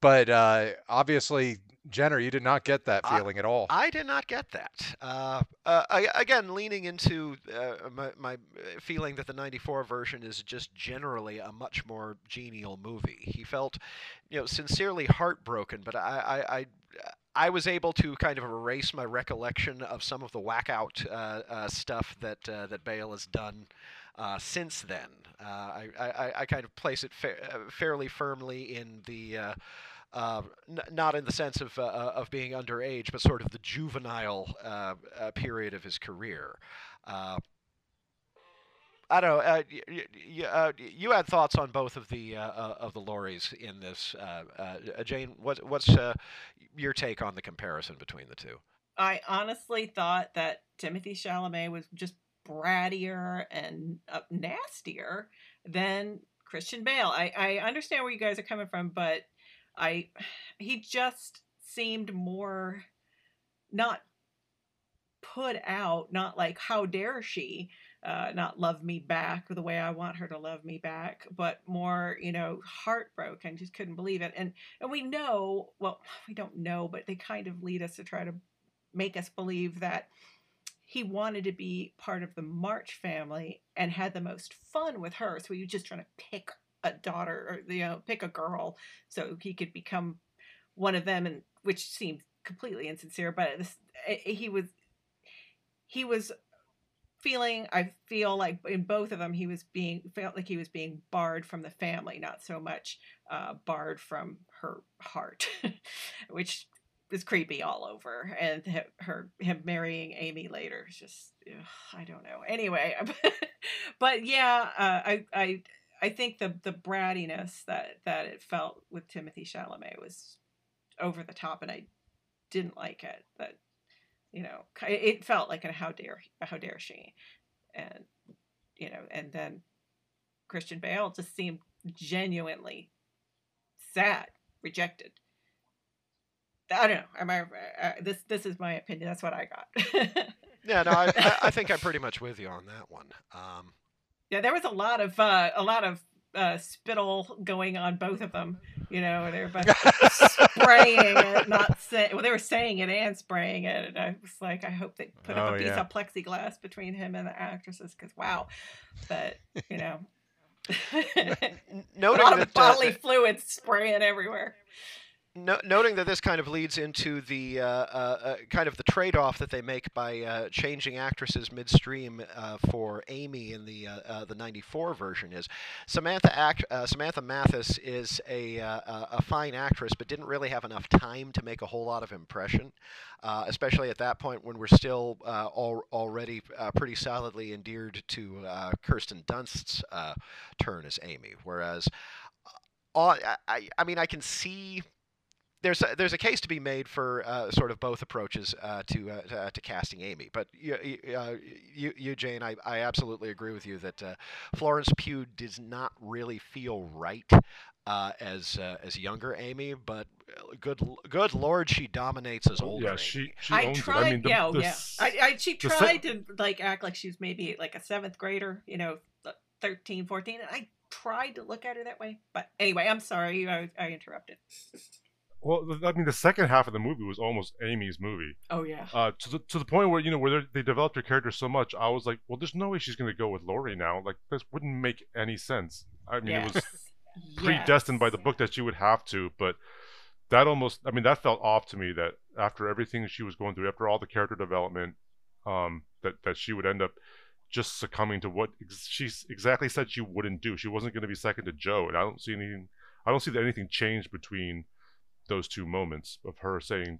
A: But uh, obviously, Jenner, you did not get that
C: I-
A: feeling at all.
C: I did not get that. Uh, uh, I, again, leaning into uh, my, my feeling that the '94 version is just generally a much more genial movie. He felt, you know, sincerely heartbroken, but I, I, I, I was able to kind of erase my recollection of some of the whack out uh, uh, stuff that uh, that Bale has done. Uh, since then, uh, I, I, I kind of place it fa- uh, fairly firmly in the uh, uh, n- not in the sense of of being underage, but sort of the juvenile period of his career. I don't know. Uh, y- y- y- uh, you had thoughts on both of the uh, of the Lauries in this, Jane. What, what's your take on the comparison between the two?
D: I honestly thought that Timothy Chalamet was just brattier and uh, nastier than Christian Bale. I, I understand where you guys are coming from, but I he just seemed more not put out, not like how dare she uh, not love me back the way I want her to love me back, but more, you know, heartbroken, just couldn't believe it. And and we know, well, we don't know, but they kind of lead us to try to make us believe that he wanted to be part of the March family and had the most fun with her. So he was just trying to pick a daughter or you know pick a girl so he could become one of them, and which seemed completely insincere. But this, he was he was feeling i feel like in both of them he was being felt like he was being barred from the family not so much uh, barred from her heart [laughs] which is creepy all over and her him marrying amy later is just ugh, i don't know. Anyway [laughs] but yeah uh, i i i think the the brattiness that that it felt with timothy chalamet was over the top and i didn't like it that you know it felt like a how dare how dare she and you know and then christian bale just seemed genuinely sad rejected i don't know am i uh, this this is my opinion that's what i got [laughs]
C: Yeah, no, I, I, I think I'm pretty much with you on that one. Um,
D: yeah there was a lot of uh a lot of uh spittle going on both of them you know they were both spraying it not saying. well they were saying it and spraying it and i was like i hope they put up
A: Oh,
D: a piece
A: yeah.
D: of plexiglass between him and the actresses because wow but you know [laughs]
C: n-
D: a
C: noting
D: lot of
C: that, uh,
D: bodily fluids spraying everywhere
C: No, noting that this kind of leads into the uh, uh, uh, kind of the trade-off that they make by uh, changing actresses midstream uh, for Amy in the uh, the '94 version is Samantha act, Samantha Mathis is a a fine actress, but didn't really have enough time to make a whole lot of impression, especially at that point when we're still al- already pretty solidly endeared to Kirsten Dunst's turn as Amy, whereas. I, I mean, I can see there's a, there's a case to be made for uh, sort of both approaches uh, to, uh, to to casting Amy. But you, you, uh, you, you Jane, I, I absolutely agree with you that uh, Florence Pugh does not really feel right uh, as uh, as younger Amy. But uh, good good lord, she dominates as older.
B: yeah, she she
D: I
B: owns
D: tried,
B: it. I mean, the,
D: yeah,
B: the
D: yeah.
B: s-
D: I, I, she
B: the se-
D: tried to like act like she was maybe like a seventh grader, you know, 13, 14. And I tried to look at her that way. But anyway, I'm sorry. I, I interrupted. [laughs]
B: well, I mean, the second half of the movie was almost Amy's movie.
D: Oh, yeah.
B: Uh, to the to the point where you know where they- they developed her character so much, I was like, well, there's no way she's gonna go with Laurie now. Like this wouldn't make any sense. I mean, it was [laughs] predestined by the book that she would have to, but that almost I mean that felt off to me that after everything she was going through, after all the character development, um, that that she would end up just succumbing to what ex- she exactly said she wouldn't do. She wasn't going to be second to Jo, and I don't see anything. I don't see that anything changed between those two moments of her saying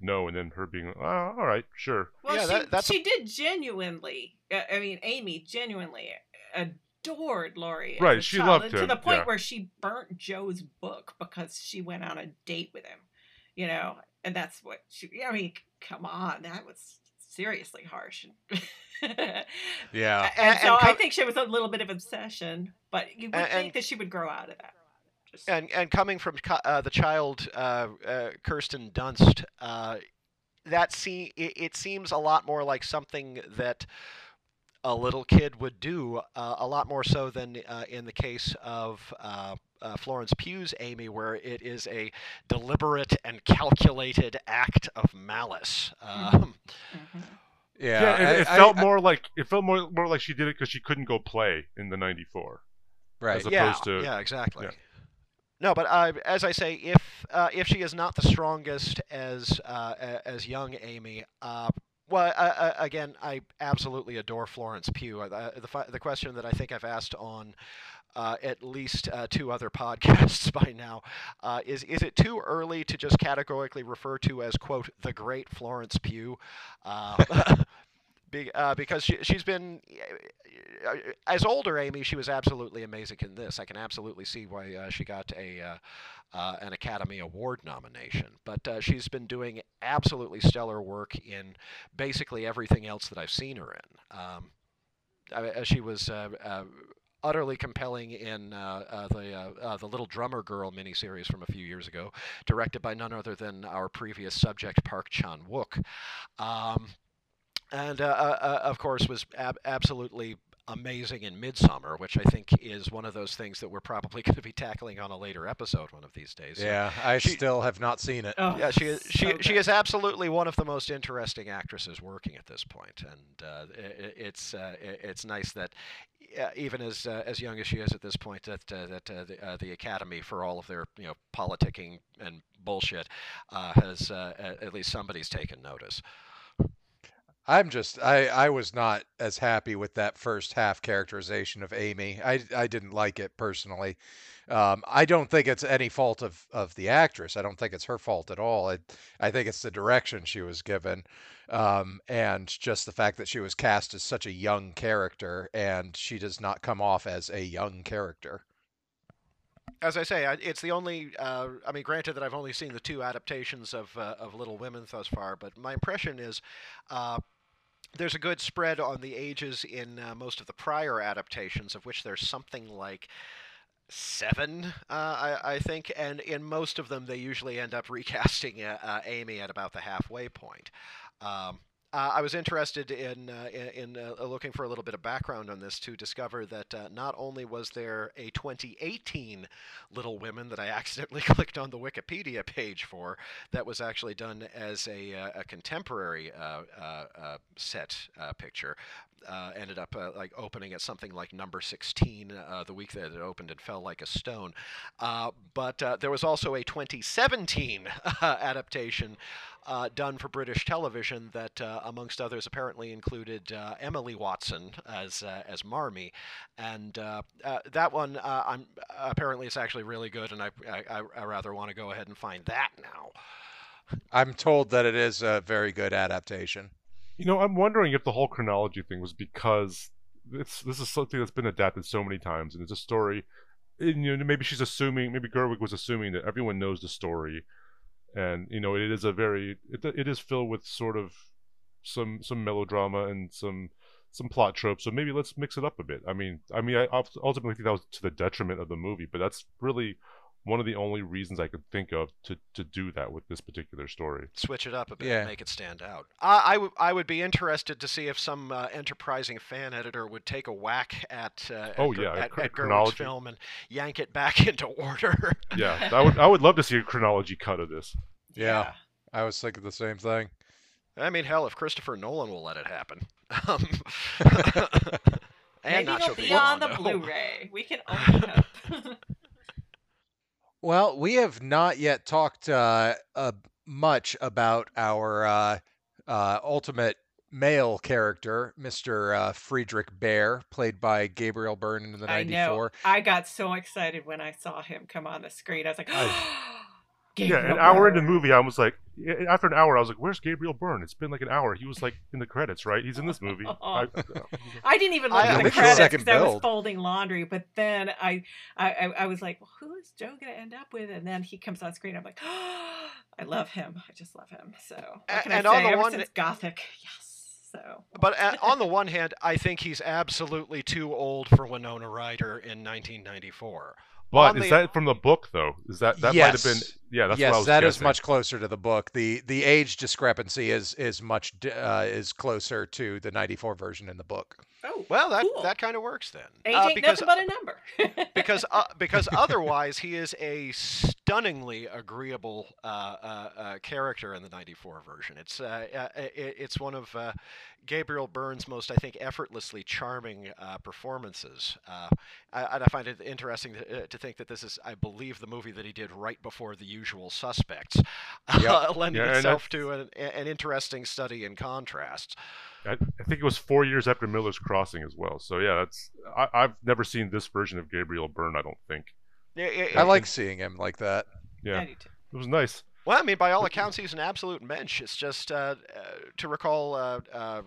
B: no and then her being oh, all right, sure.
D: Well,
C: Yeah,
D: she,
C: that- that's a-
D: did genuinely, uh, I mean, Amy genuinely adored Laurie.
B: Right, she
D: child,
B: loved
D: and To
B: him,
D: the point
B: yeah.
D: where she burnt Jo's book because she went on a date with him, you know, and that's what she, I mean, come on, that was seriously harsh. [laughs]
A: Yeah.
D: And,
C: And-
D: so
C: and
D: I think she was a little bit of obsession, but you would
C: And-
D: think that she would grow out of that. Just,
C: and and coming from uh, the child uh, uh, Kirsten Dunst, uh, that se- it, it seems a lot more like something that a little kid would do, uh, a lot more so than uh, in the case of uh, uh, Florence Pugh's Amy, where it is a deliberate and calculated act of malice. Um,
D: Mhm.
A: Yeah,
B: Yeah, it,
A: I-
B: it felt
A: I-
B: more like it felt more more like she did it because she couldn't go play in the '94.
A: right.
B: as
C: yeah,
B: opposed to-
C: yeah, exactly.
B: yeah.
C: No, but uh, as I say, if uh, if she is not the strongest as uh, as young Amy, uh, well, uh, uh, again, I absolutely adore Florence Pugh. Uh, the the question that I think I've asked on. Uh, at least uh, two other [laughs] podcasts by now. Uh, is is it too early to just categorically refer to as quote the great Florence Pugh? [laughs] Be, uh, because she, she's been uh, as older Amy, she was absolutely amazing in this. I can absolutely see why uh, she got a uh, uh, an Academy Award nomination. But uh, she's been doing absolutely stellar work in basically everything else that I've seen her in. Um, I- she was. Utterly compelling in uh, uh, the uh, the Little Drummer Girl miniseries from a few years ago, directed by none other than our previous subject Park Chan Wook. Um, and uh, uh, uh, of course was ab- absolutely amazing in Midsommar, which I think is one of those things that we're probably [laughs] going to be tackling on a later episode one of these days. So,
A: Yeah, I
C: she-
A: still have not seen it.
D: Oh,
C: yeah, she is, she
D: so
C: she is absolutely one of the most interesting actresses working at this point, and uh, i i- it's uh, i- it's nice that uh, even as uh, as young as she is at this point, that uh, that uh, the, uh, the Academy, for all of their you know politicking and bullshit, uh, has uh, at, at least somebody's taken notice.
A: I'm just I I was not as happy with that first half characterization of Amy. I I didn't like it personally. Um, I don't think it's any fault of of the actress. I don't think it's her fault at all. I I think it's the direction she was given, um, and just the fact that she was cast as such a young character, and she does not come off as a young character.
C: as I say, it's the only. Uh, I mean, granted that I've only seen the two adaptations of uh, of Little Women thus far, but my impression is. Uh, there's a good spread on the ages in uh, most of the prior adaptations, of which there's something like seven, uh, I, I think, and in most of them they usually end up recasting uh, uh, Amy at about the halfway point. Um, uh, I was interested in uh, in, uh, looking for a little bit of background on this to discover that uh, not only was there a 2018 Little Women that I [laughs] accidentally clicked on the Wikipedia page for, that was actually done as a, uh, a contemporary uh, set picture. Uh, ended up uh, like opening at something like number 16 uh, the week that it opened and fell like a stone. Uh, but uh, there was also a 2017 adaptation uh, done for British television that, amongst others, apparently included Emily Watson as as Marmee, and that one I'm apparently it's actually really good, and I I, I rather want to go ahead and find that now.
A: I'm told that it is a very good adaptation.
B: You know, I'm wondering if the whole chronology thing was because it's this is something that's been adapted so many times, and it's a story. And, you know, maybe she's assuming, maybe Gerwig was assuming that everyone knows the story, and you know, it is a very, it, it is filled with sort of some some melodrama and some some plot tropes. So maybe let's mix it up a bit. I mean, I mean, I ult- ultimately think that was to the detriment of the movie, but that's really one of the only reasons I could think of to to do that with this particular story.
C: Switch it up a bit,
A: Yeah.
C: and make it stand out. I, I, w- I would be interested to see if some uh, enterprising fan editor would take a whack at uh,
B: Oh,
C: at,
B: yeah,
C: at,
B: chron-
C: at Gerwig's film and yank it back [laughs] into order.
B: Yeah, I would I would love to see a chronology cut of this.
A: Yeah. I was thinking the same thing.
C: I mean, hell, if Christopher Nolan will let it happen. [laughs] Um, [laughs] and
D: Maybe
C: Nacho
D: it'll be on the Blu-ray. We can only hope.
A: Well, we have not yet talked uh, uh, much about our uh, uh, ultimate male character, Mr. Uh, Friedrich Bhaer, played by Gabriel Byrne in the
D: I know.
A: '94.
D: I got so excited when I saw him come on the screen. I was like, [gasps]
B: Yeah, an
D: Gabriel
B: hour into the movie, I was like, after an hour, I was like, "Where's Gabriel Byrne?" It's been like an hour. He was like in the credits, right? He's in this movie. [laughs] I,
D: I didn't even look
C: I-
D: at the credits because I was folding laundry. But then I, I, I, I was like, well, who is Jo going to end up with? And then he comes on screen. I'm like, [gasps] I love him. I just love him. So what can
C: and
D: I
C: on
D: say?
C: the
D: Ever
C: one-
D: since Gothic, yes. So
C: But uh, [laughs] on the one hand, I think he's absolutely too old for Winona Ryder in 1994.
B: But
C: On
B: is
C: the-
B: that from the book though? Is that that might have been?
A: Yes.
B: Yeah, that's what I
A: yes,
B: was
A: that is
B: guessing.
A: much closer to the book. the The age discrepancy is is much uh, is closer to the '94 version in the book.
D: Oh,
C: Well, that
D: cool.
C: that kind of works then.
D: age
C: Uh,
D: ain't
C: because
D: nothing but a number. [laughs]
C: because uh, because [laughs] otherwise he is a stunningly agreeable uh, uh, uh, character in the '94 version. It's uh, uh, it, it's one of uh, Gabriel Byrne's most, I think, effortlessly charming uh, performances. Uh, I, and I find it interesting to, uh, to think that this is, I believe, the movie that he did right before The Usual Suspects,
A: Yep. [laughs]
C: lending
B: Yeah, and
C: itself to an, an interesting study in contrasts.
B: I, I think it was four years after Miller's Crossing as well. So yeah, that's I, I've never seen this version of Gabriel Byrne. I don't think.
C: Yeah, yeah,
A: I
C: yeah.
A: like seeing him like that.
B: Yeah,
D: I
B: it was nice.
C: Well, I mean, by all accounts, he's an absolute mensch. It's just uh, uh, to recall, uh, uh,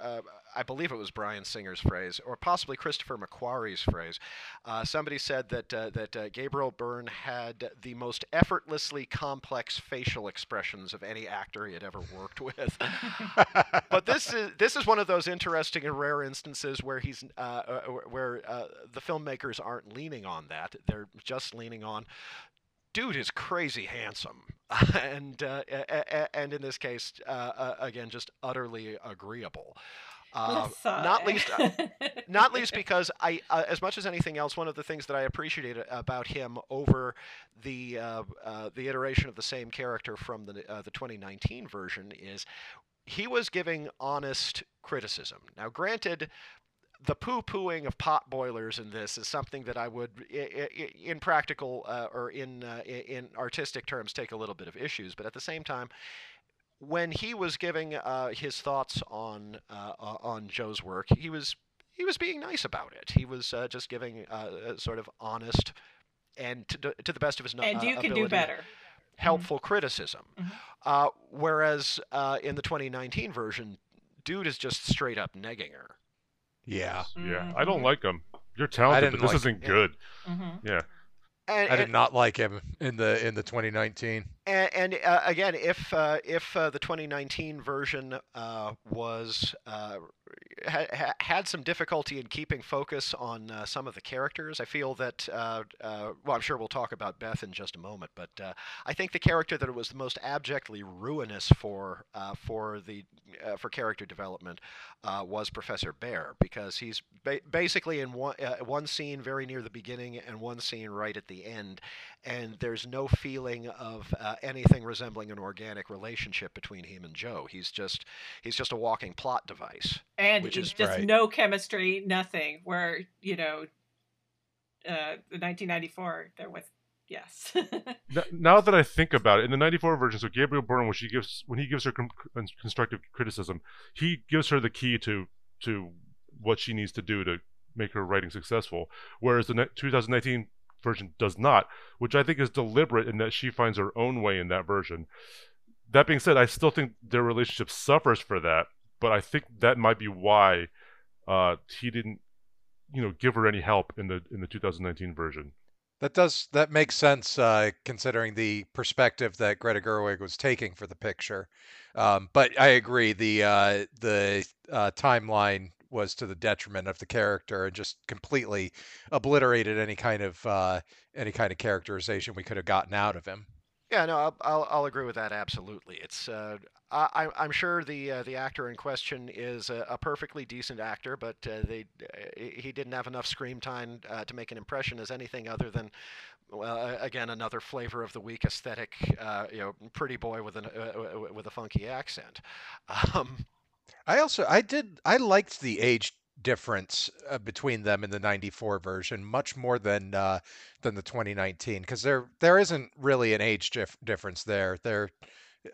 C: uh, I believe it was Bryan Singer's phrase, or possibly Christopher McQuarrie's phrase. Uh, somebody said that uh, that uh, Gabriel Byrne had the most effortlessly complex facial expressions of any actor he had ever worked with. [laughs] but this is this is one of those interesting and rare instances where he's uh, uh, where uh, the filmmakers aren't leaning on that; they're just leaning on dude is crazy handsome, [laughs] and uh, and in this case, uh, again, just utterly agreeable.
D: Let's
C: not least, uh, [laughs] not least because I, uh, as much as anything else, one of the things that I appreciate about him over the uh, uh, the iteration of the same character from the uh, the 2019 version is he was giving honest criticism. Now, granted. The poo-pooing of pot boilers in this is something that I would, in practical uh, or in uh, in artistic terms, take a little bit of issues. But at the same time, when he was giving uh, his thoughts on uh, uh, on Jo's work, he was he was being nice about it. He was uh, just giving uh, a sort of honest and to, to the best of his kno-
D: and
C: uh,
D: you can do
C: ability,
D: better.
C: helpful criticism.
D: Mhm.
C: Uh, whereas uh, in the 2019 version, dude is just straight up negging her.
A: Yeah,
B: Yeah, I don't
D: Mhm.
B: like him. You're talented, but this
A: like
B: isn't
C: him.
B: good.
D: Mhm.
B: Yeah,
C: And,
A: I did
C: and-
A: not like him in the in the 2019.
C: And, and uh, again, if uh, if uh, the 2019 version uh, was uh, ha- ha- had some difficulty in keeping focus on uh, some of the characters, I feel that well, I'm sure we'll talk about Beth in just a moment, but I think the character that was the most abjectly ruinous for for the for character development was Professor Bhaer because he's ba- basically in one one scene very near the beginning and one scene right at the end, and there's no feeling of uh, anything resembling an organic relationship between him and Jo. He's just he's just a walking plot device.
D: and
C: Which
D: it's
C: is-
D: just
A: Right.
D: no chemistry, nothing. Where you know, uh, the 1994 there was yes. [laughs]
B: Now that I think about it, in the '94 version, so Gabriel Byrne, when she gives when he gives her con- con- constructive criticism, he gives her the key to to what she needs to do to make her writing successful. Whereas the ne- 2019 version does not, which I think is deliberate in that she finds her own way in that version. That being said, I still think their relationship suffers for that, but I think that might be why uh, he didn't, you know, give her any help in the in the 2019 version.
A: That does that makes sense uh, considering the perspective that Greta Gerwig was taking for the picture. Um, but I agree the uh, the uh, timeline was to the detriment of the character and just completely obliterated any kind of uh, any kind of characterization we could have gotten out of him.
C: Yeah, no, I'll, I'll, I'll agree with that absolutely. It's uh, I, I'm- I'm sure the uh, the actor in question is a, a perfectly decent actor, but uh, they uh, he didn't have enough screen time uh, to make an impression as anything other than. Well, uh, again, another flavor of the weak aesthetic, uh, you know, pretty boy with an uh, with a funky accent. [laughs] Um,
A: I also I did I liked the age difference uh, between them in the 94 version much more than uh, than the 2019 because there there isn't really an age dif- difference there. They're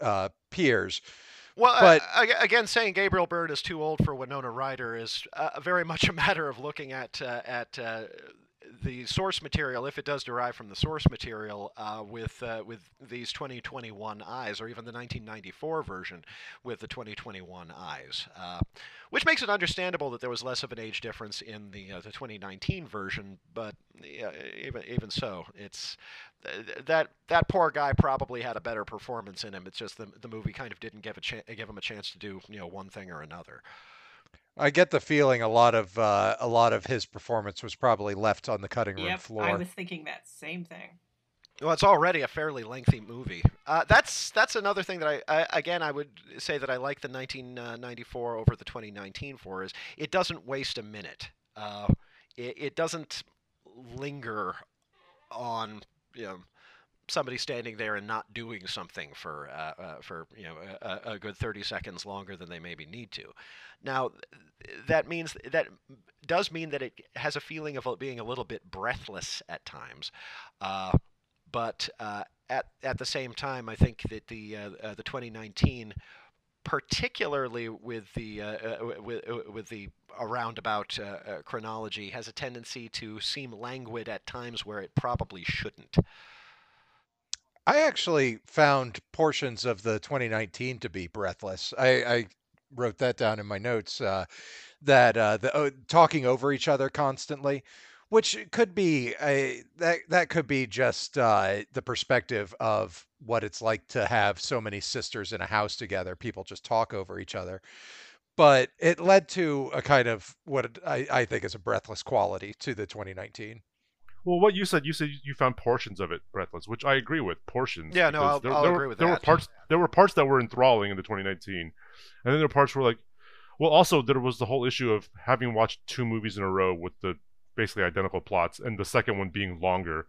A: uh, peers.
C: Well, uh,
A: But-
C: ag- again, saying Gabriel Byrne is too old for Winona Ryder is uh, very much a [laughs] matter of looking at uh, at uh, the source material, if it does derive from the source material, uh, with uh, with these 2021 eyes, or even the 1994 version with the 2021 eyes, uh, which makes it understandable that there was less of an age difference in the uh, the 2019 version. But even even so, it's that that poor guy probably had a better performance in him. It's just the the movie kind of didn't give a give him a chance to do you know one thing or another.
A: I get the feeling a lot of uh, a lot of his performance was probably left on the cutting room
D: Yep,
A: floor.
D: I was thinking that same thing.
C: Well, it's already a fairly lengthy movie. Uh, that's that's another thing that I, I again I would say that I like the 1994 over the 2019 for is it doesn't waste a minute. Uh, it, it doesn't linger on you know somebody standing there and not doing something for uh, uh, for you know a, a good 30 seconds longer than they maybe need to. Now, that means that does mean that it has a feeling of being a little bit breathless at times. Uh, but uh, at at the same time, I think that the uh, uh, the 2019, particularly with the uh, uh, with with the roundabout chronology, has a tendency to seem languid at times where it probably shouldn't.
A: I actually found portions of the 2019 to be breathless. I, I wrote that down in my notes. Uh, that uh, the uh, talking over each other constantly, which could be a that that could be just uh, the perspective of what it's like to have so many sisters in a house together. People just talk over each other, but it led to a kind of what I, I think is a breathless quality to the 2019.
B: Well, what you said, you said you found portions of it breathless, which I agree with. Portions.
C: Yeah, no, I'll-
B: there,
C: I'll
B: there
C: agree
B: were,
C: with
B: there
C: that.
B: were parts. There were parts that were enthralling in the 2019, and then there were parts where like, well, also there was the whole issue of having watched two movies in a row with the basically identical plots, and the second one being longer.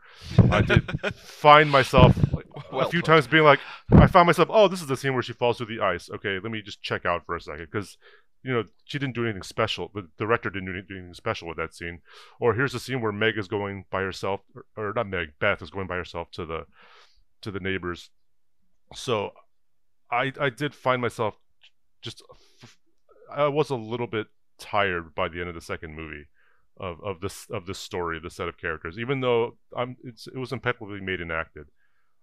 B: I did [laughs] find myself like,
C: Well
B: a few times being like, I found myself, oh, this is the scene where she falls through the ice. Okay, let me just check out for a second because. You know, she didn't do anything special. The director didn't do anything special with that scene. Or here's a scene where Meg is going by herself, or, or not Meg, Beth is going by herself to the to the neighbors. So, I I did find myself just I was a little bit tired by the end of the second movie of of this of this story, the set of characters. Even though I'm it was impeccably made and acted.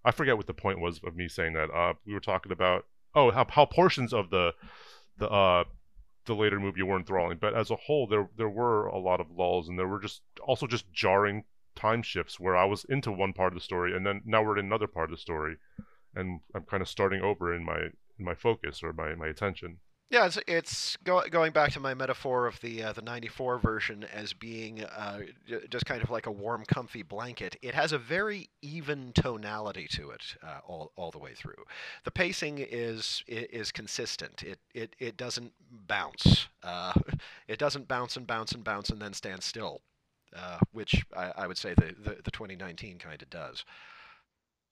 B: I forget what the point was of me saying that. Uh, we were talking about oh how how portions of the the uh the later movie were enthralling, but as a whole, there there were a lot of lulls, and there were just also just jarring time shifts where I was into one part of the story, and then now we're in another part of the story, and I'm kind of starting over in my in my focus or my my attention.
C: Yeah, it's, it's go, going back to my metaphor of the uh, the '94 version as being uh, j- just kind of like a warm, comfy blanket. It has a very even tonality to it uh, all, all the way through. The pacing is is consistent. It it, it doesn't bounce. Uh, [laughs] it doesn't bounce and bounce and bounce and then stand still, uh, which I, I would say the, the, the 2019 kind of does.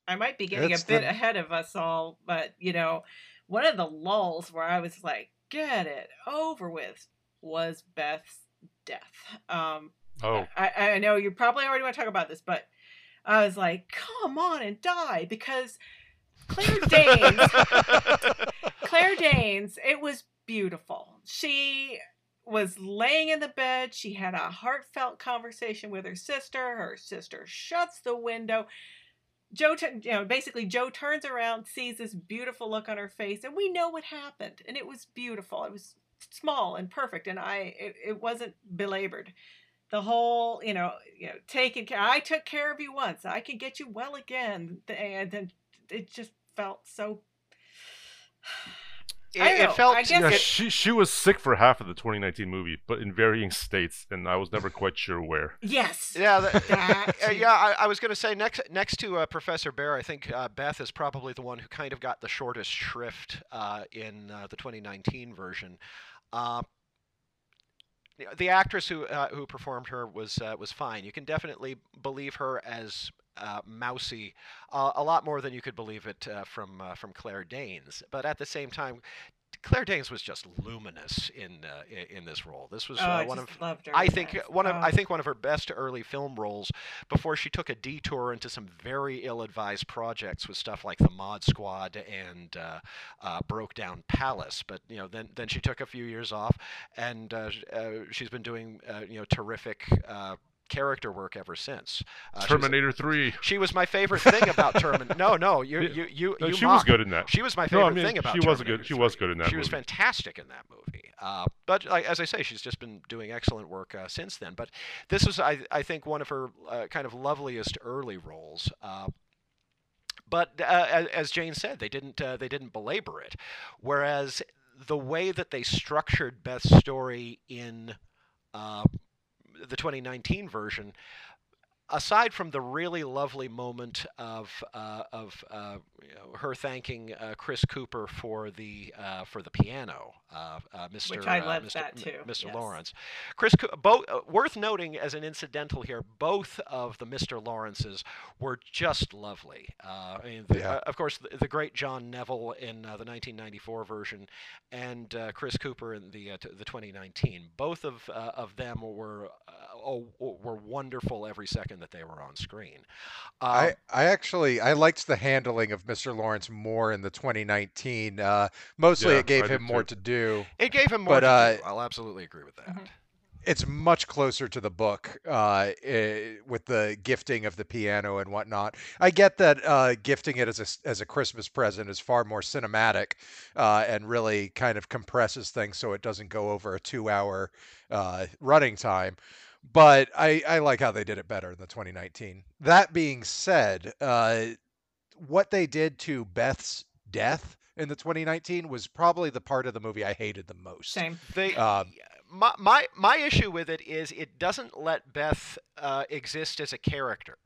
D: I might be getting
A: It's
D: a bit
A: the-
D: ahead of us all, but you know, one of the lulls where I was like, "Get it over with," was Beth's death. Um,
B: Oh,
D: I, I know you probably already want to talk about this, but I was like, "Come on and die," because Claire [laughs] Danes, [laughs] Claire Danes, it was beautiful. She was laying in the bed. She had a heartfelt conversation with her sister. Her sister shuts the window. Jo, you know, basically Jo turns around, sees this beautiful look on her face, and we know what happened. And it was beautiful. It was small and perfect, and I, it, it wasn't belabored. The whole, you know, you know, taking care. I took care of you once. I can get you well again, and then it just felt so.
C: It, it felt
D: I guess
B: yeah,
D: it-
B: she she was sick for half of the 2019 movie, but in varying states, and I was never quite sure where.
D: Yes.
C: Yeah, that,
D: That [laughs]
C: uh, yeah. I, I was going to say next next to uh, Professor Bhaer, I think uh, Beth is probably the one who kind of got the shortest shrift uh, in uh, the 2019 version. Uh, the actress who uh, who performed her was uh, was fine. You can definitely believe her as uh, mousy uh, a lot more than you could believe it uh, from uh, from Claire Danes. But at the same time, Claire Danes was just luminous in uh, in this role. This was
D: Oh,
C: uh,
D: I
C: one of
D: her.
C: I think one of I
D: Oh.
C: think one of her best early film roles before she took a detour into some very ill-advised projects with stuff like the Mod Squad and uh, uh, Broke Down Palace. But you know, then then she took a few years off, and uh, uh, she's been doing uh, you know terrific. Character work ever since Uh, she was-
B: Terminator 3.
C: she was my favorite thing about Terminator. No, no, you you you,
B: No,
C: you
B: she was good in that.
C: She was my
B: No, I
C: favorite
B: mean,
C: thing about
B: she was good- she was good in that
C: She was fantastic in that movie. Uh, but like, as I say, she's just been doing excellent work uh, since then. But this was, I, I think, one of her uh, kind of loveliest early roles. Uh, but uh, as, as Jane said, they didn't uh, they didn't belabor it. Whereas the way that they structured Beth's story in uh, the 2019 version, aside from the really lovely moment of uh, of uh, you know, her thanking uh, Chris Cooper for the uh, for the piano, Mr.
D: Which I
C: uh,
D: loved
C: Mr.
D: that too,
C: Mr.
D: yes.
C: Laurence, Chris. Co- Both uh, worth noting as an incidental here, both of the Mr. Laurences were just lovely. I mean, the,
A: Yeah.
C: of course, the, the great John Neville in the 1994 version, and Chris Cooper in the t- the 2019. Both of of them were oh, were wonderful every second that they were on screen. Um,
A: I, I actually I liked the handling of Mr. Laurence more in the 2019. Uh, mostly
B: Yeah,
A: it gave
B: I
A: him more
B: too.
A: to do.
C: It gave him more
A: but,
C: to
A: uh,
C: do. I'll absolutely agree with that.
D: Mhm.
A: It's much closer to the book uh, eh, with the gifting of the piano and whatnot. I get that uh, gifting it as a s- as a Christmas present is far more cinematic uh, and really kind of compresses things so it doesn't go over a two hour uh, running time. But I, I like how they did it better in the 2019. That being said, uh, what they did to Beth's death in the 2019 was probably the part of the movie I hated the most.
D: Same.
C: They,
A: Um,
C: my, my my issue with it is it doesn't let Beth uh, exist as a character.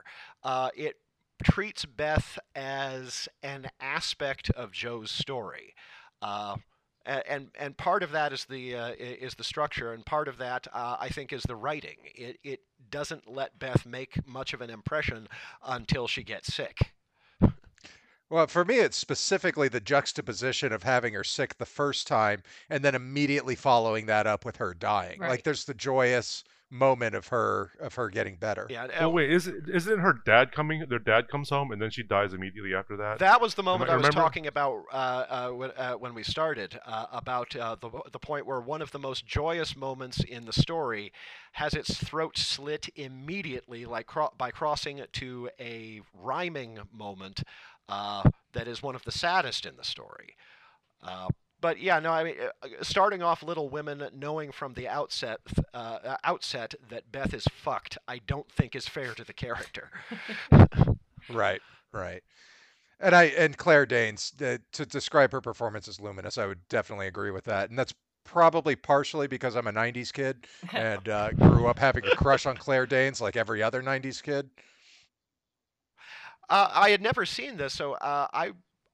C: Uh, it treats Beth as an aspect of Jo's story. Uh, and and part of that is the uh, is the structure, and part of that uh, I think is the writing. It it doesn't let Beth make much of an impression until she gets sick.
A: Well, for me, it's specifically the juxtaposition of having her sick the first time and then immediately following that up with her dying. Like
D: Right.
A: there's the joyous moment of her of her getting better.
C: Yeah,
B: Oh
C: and
B: wait, is it, isn't her dad coming? Their dad comes home and then she dies immediately after that.
C: That was the moment I, was
B: remember-
C: talking about uh, uh, when, uh, when we started uh, about uh, the the point where one of the most joyous moments in the story has its throat slit immediately, like cro- by crossing to a rhyming moment uh, that is one of the saddest in the story. Uh, but yeah, no, I mean, uh, starting off Little Women, knowing from the outset, uh, uh, outset that Beth is fucked, I don't think is fair to the character. [laughs]
A: Right, right. And I and Claire Danes uh, to describe her performance as luminous, I would definitely agree with that. And that's probably partially because I'm a '90s kid and uh, grew up having a crush on Claire Danes, like every other '90s kid.
C: Uh, I had never seen this, so uh, I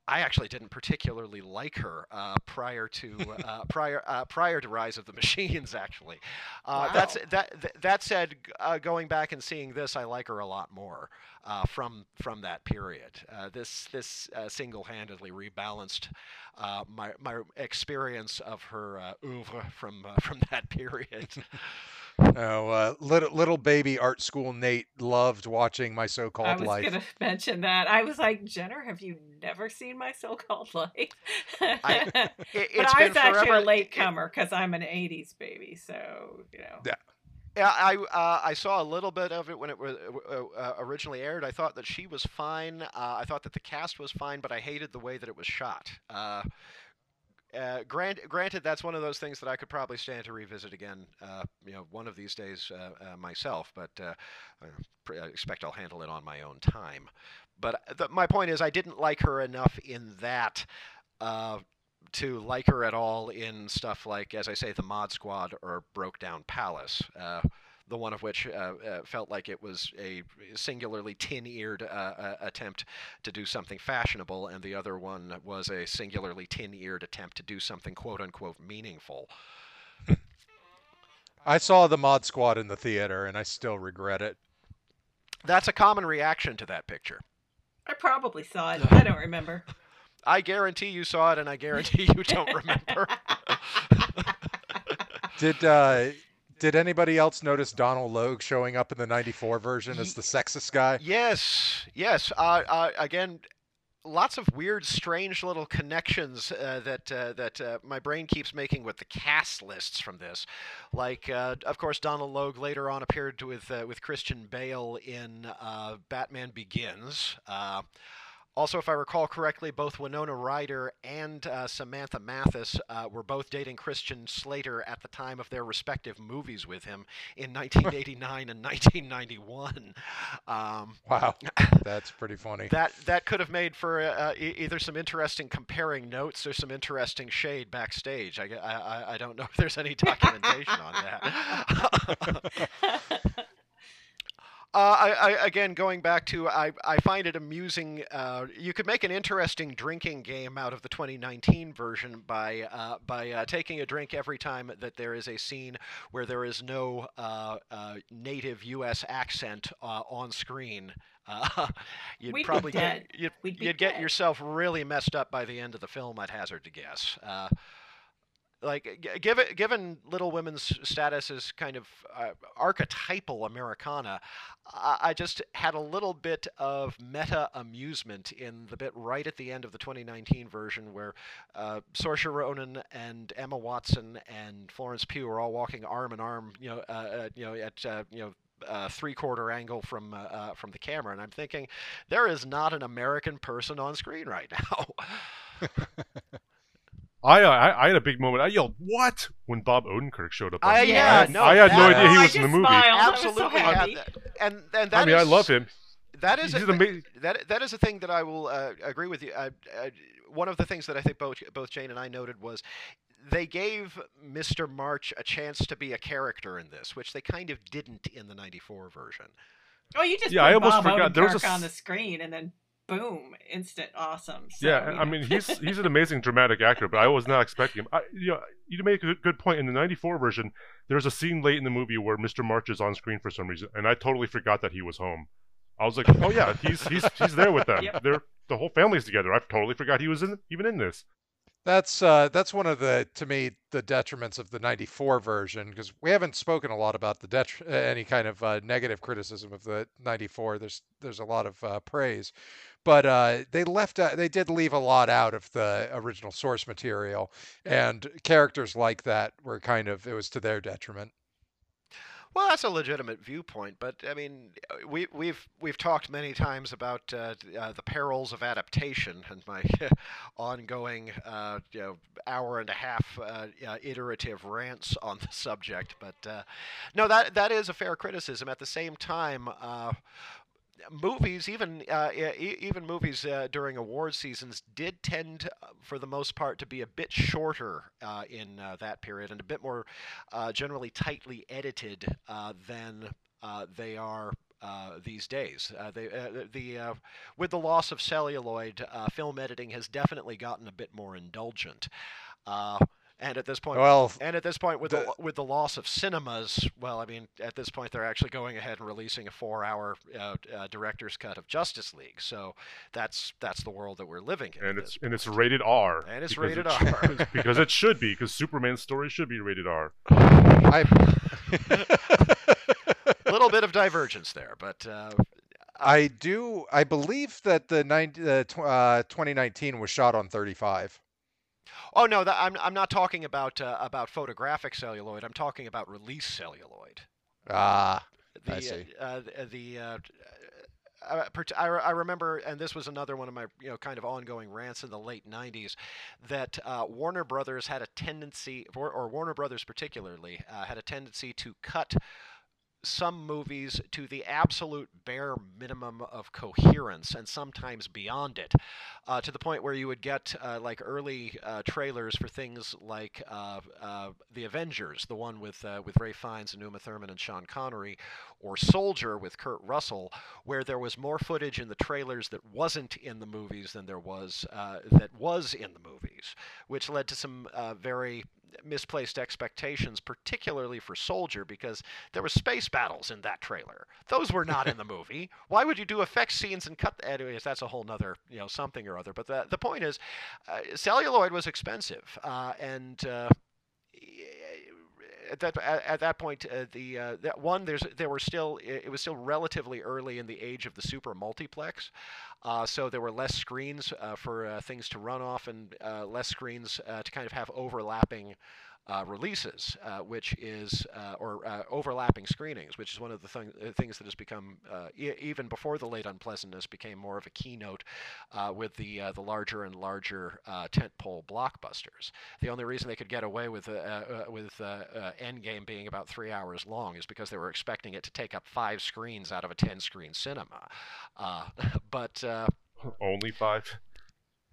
C: I actually didn't particularly like her uh, prior to [laughs] uh, prior uh, prior to Rise of the Machines. Actually, uh, that's that that said, uh, going back and seeing this, I like her a lot more uh, from from that period. Uh, this this uh, single-handedly rebalanced uh, my my experience of her uh, oeuvre from [laughs] from that period. [laughs]
A: Oh, uh, little little baby art school Nate loved watching my so-called I
D: was
A: life.
D: gonna [laughs] mention that. I was like, Jenner, have you never seen my so-called life?
C: I- It, [laughs]
D: but
C: it's
D: I
C: been
D: was actually
C: forever-
D: a late comer because I'm an '80s baby, so you know.
A: Yeah.
C: Yeah, I uh, I saw a little bit of it when it was uh, uh, originally aired. I thought that she was fine. Uh, I thought that the cast was fine, but I hated the way that it was shot. Uh, grant, granted, that's one of those things that I could probably stand to revisit again, uh, you know, one of these days uh, uh, myself. But uh, I expect I'll handle it on my own time. But the, my point is, I didn't like her enough in that to like her at all in stuff like, as I say, the Mod Squad or Broke Down Palace. The one of which uh, uh, felt like it was a singularly tin-eared uh, uh, attempt to do something fashionable, and the other one was a singularly tin-eared attempt to do something "quote-unquote" meaningful.
A: I saw the Mod Squad in the theater, and I still regret it.
C: That's a common reaction to that picture.
D: I probably saw it. [laughs] I don't remember.
C: I guarantee you saw it, and I guarantee you don't [laughs] remember.
A: Did uh, did anybody else notice Donal Logue showing up in the '94 version as the sexist guy?
C: Yes, yes. Uh, uh, again, lots of weird, strange little connections uh, that uh, that uh, my brain keeps making with the cast lists from this. Like, uh, of course, Donal Logue later on appeared with uh, with Christian Bale in uh, Batman Begins. Uh, Also, if I recall correctly, both Winona Ryder and uh, Samantha Mathis uh, were both dating Christian Slater at the time of their respective movies with him in 1989 and 1991. Um,
A: Wow, [laughs] that's pretty funny.
C: that that could have made for uh, e- either some interesting comparing notes or some interesting shade backstage. I, I, I- I don't know if there's any documentation on that. [laughs] [laughs] Uh, I, I, again, going back to, I, I find it amusing. Uh, you could make an interesting drinking game out of the 2019 version by uh, by uh, taking a drink every time that there is a scene where there is no uh, uh, native U.S. accent uh, on screen. [laughs] Uh, you'd
D: We'd
C: probably get you'd, you'd get yourself really messed up by the end of the film. I'd hazard to guess. Uh, like g- given given Little Women's status as kind of uh, archetypal Americana, I, I just had a little bit of meta amusement in the bit right at the end of the 2019 version where uh, Saoirse Ronan and Emma Watson and Florence Pugh are all walking arm in arm, you know, uh, uh, you know, at uh, you know. Uh, three-quarter angle from uh, uh, from the camera, and I'm thinking, there is not an American person on screen right now. [laughs] [laughs]
B: I, I I had a big moment. I yelled "What!" when Bob Odenkirk showed up. on
C: I, yeah,
B: I had,
C: no,
B: I had no idea he was in the movie.
D: smiled. I so
C: Absolutely, had
D: happy.
C: that. and and that
B: I mean, I love him.
C: That is a
B: amazing.
C: that that is a thing that I will uh, agree with you. Uh, uh, one of the things that I think both both Jane and I noted was they gave Mr. March a chance to be a character in this, which they kind of didn't in the '94 version.
D: Oh, you just
B: Yeah,
D: put
B: I almost
D: Bob
B: forgot. There was a
D: on the screen, and then boom, instant awesome. So,
B: Yeah,
D: you
B: I mean he's [laughs] he's an amazing dramatic actor, but I was not expecting him. I, you know, you make a good, good point. In the '94 version, there's a scene late in the movie where Mr. March is on screen for some reason, and I totally forgot that he was home. I was like, oh yeah, he's he's he's there with them. [laughs]
D: Yep.
B: They're the whole family's together. I totally forgot he was in even in this.
A: That's uh, that's one of the to me the detriments of the '94 version because we haven't spoken a lot about the detr- uh, any kind of uh, negative criticism of the '94. There's there's a lot of uh, praise, but uh, they left they did leave a lot out of the original source material, and characters like that were kind of it was to their detriment.
C: Well, that's a legitimate viewpoint, but I mean, uh, we, we've we've talked many times about uh, uh, the perils of adaptation and my [laughs] ongoing, uh, you know, hour and a half uh, uh, iterative rants on the [laughs] subject. But no, that that is a fair criticism. At the same time. Movies, even uh, even movies uh, during award seasons, did tend, uh, for the most part, to be a bit shorter uh, in uh, that period and a bit more uh, generally tightly edited than they are these days. They, the with the loss of celluloid, film editing has definitely gotten a bit more indulgent. Uh, and at this point,
A: Well,
C: and at this point, with the,
A: the-
C: with the loss of cinemas, well, I mean, at this point, they're actually going ahead and releasing a four-hour uh, uh, director's cut of Justice League. So that's that's the world that we're living in.
B: and it's and it's rated R.
C: And it's
B: because
C: rated
B: it sh-
C: R. [laughs]
B: because it should be because Superman's story should be rated R.
A: I.
C: a [laughs] little bit of divergence there, but uh,
A: I do. I believe that the 90, uh, tw- uh, 2019 was shot on 35.
C: Oh no, that, I'm I'm not talking about uh, about photographic celluloid. I'm talking about release celluloid.
A: Ah,
C: The,
A: I see.
C: Uh, the the uh, uh, I, I remember, and this was another one of my you know kind of ongoing rants in the late '90s, that uh, Warner Brothers had a tendency, or, or Warner Brothers particularly, uh, had a tendency to cut some movies to the absolute bare minimum of coherence and sometimes beyond it uh, to the point where you would get uh, like early uh, trailers for things like uh, uh, the Avengers, the one with uh, with Ralph Fiennes and Uma Thurman and Sean Connery, or Soldier with Kurt Russell, where there was more footage in the trailers that wasn't in the movies than there was that was in the movies, which led to some very misplaced expectations, particularly for Soldier, because there were space battles in that trailer. Those were not in the [laughs] movie. Why would you do effects scenes and cut? The, Anyways, that's a whole nother you know something or other. But the the point is, uh, celluloid was expensive, uh, and. At that at, at that point, uh, the uh, that one there's there were still it, it was still relatively early in the age of the super multiplex, uh, so there were less screens uh, for uh, things to run off and less screens to kind of have overlapping uh, releases, uh, which is uh, or uh, overlapping screenings, which is one of the thing, uh, things that has become e- even before the late unpleasantness became more of a keynote with the the larger and larger tentpole blockbusters. The only reason they could get away with with Endgame being about three hours long is because they were expecting it to take up five screens out of a ten screen cinema. [laughs] but
B: only five.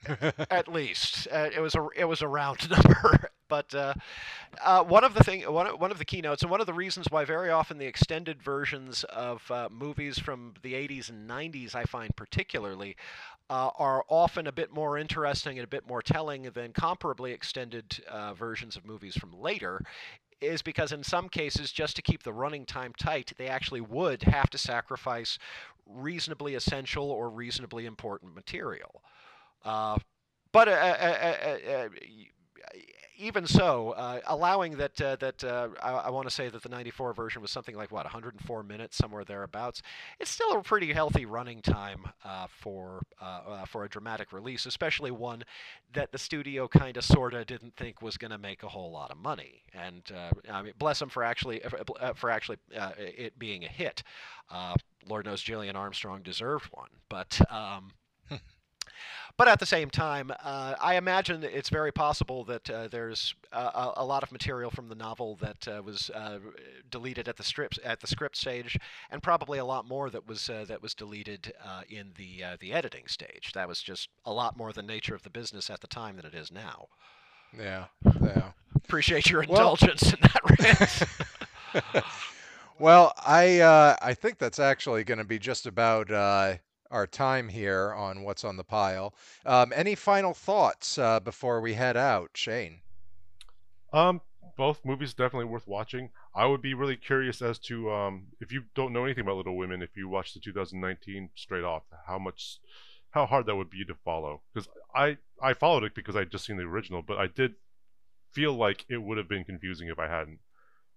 B: [laughs]
C: at least uh, it was a it was a round [laughs] number. But uh, uh, one of the thing one one of the keynotes and one of the reasons why very often the extended versions of uh, movies from the 80s and 90s I find particularly uh, are often a bit more interesting and a bit more telling than comparably extended uh, versions of movies from later is because in some cases, just to keep the running time tight, they actually would have to sacrifice reasonably essential or reasonably important material. Uh, but uh, uh, even so, uh, allowing that uh, that uh, I, I want to say that the 94 version was something like what 104 minutes, somewhere thereabouts. It's still a pretty healthy running time for for a dramatic release, especially one that the studio kind of sort of didn't think was going to make a whole lot of money. And I mean, bless them for actually for actually it being a hit. Lord knows Gillian Armstrong deserved one, but. Um, but at the same time, uh, I imagine it's very possible that uh, there's a, a, lot of material from the novel that uh, was uh, deleted at the script at the script stage, and probably a lot more that was uh, that was deleted uh, in the the editing stage. That was just a lot more the nature of the business at the time than it is now.
A: Yeah, yeah.
C: Appreciate your indulgence well, in that [laughs]
A: rant. well, I I think that's actually going to be just about our time here on what's on the pile. Um, any final thoughts uh, before we head out, Shane?
B: Um, both movies definitely worth watching. I would be really curious as to um, if you don't know anything about Little Women, if you watch the 2019 straight off, how much, how hard that would be to follow. Because I I followed it because I'd just seen the original, but I did feel like it would have been confusing if I hadn't.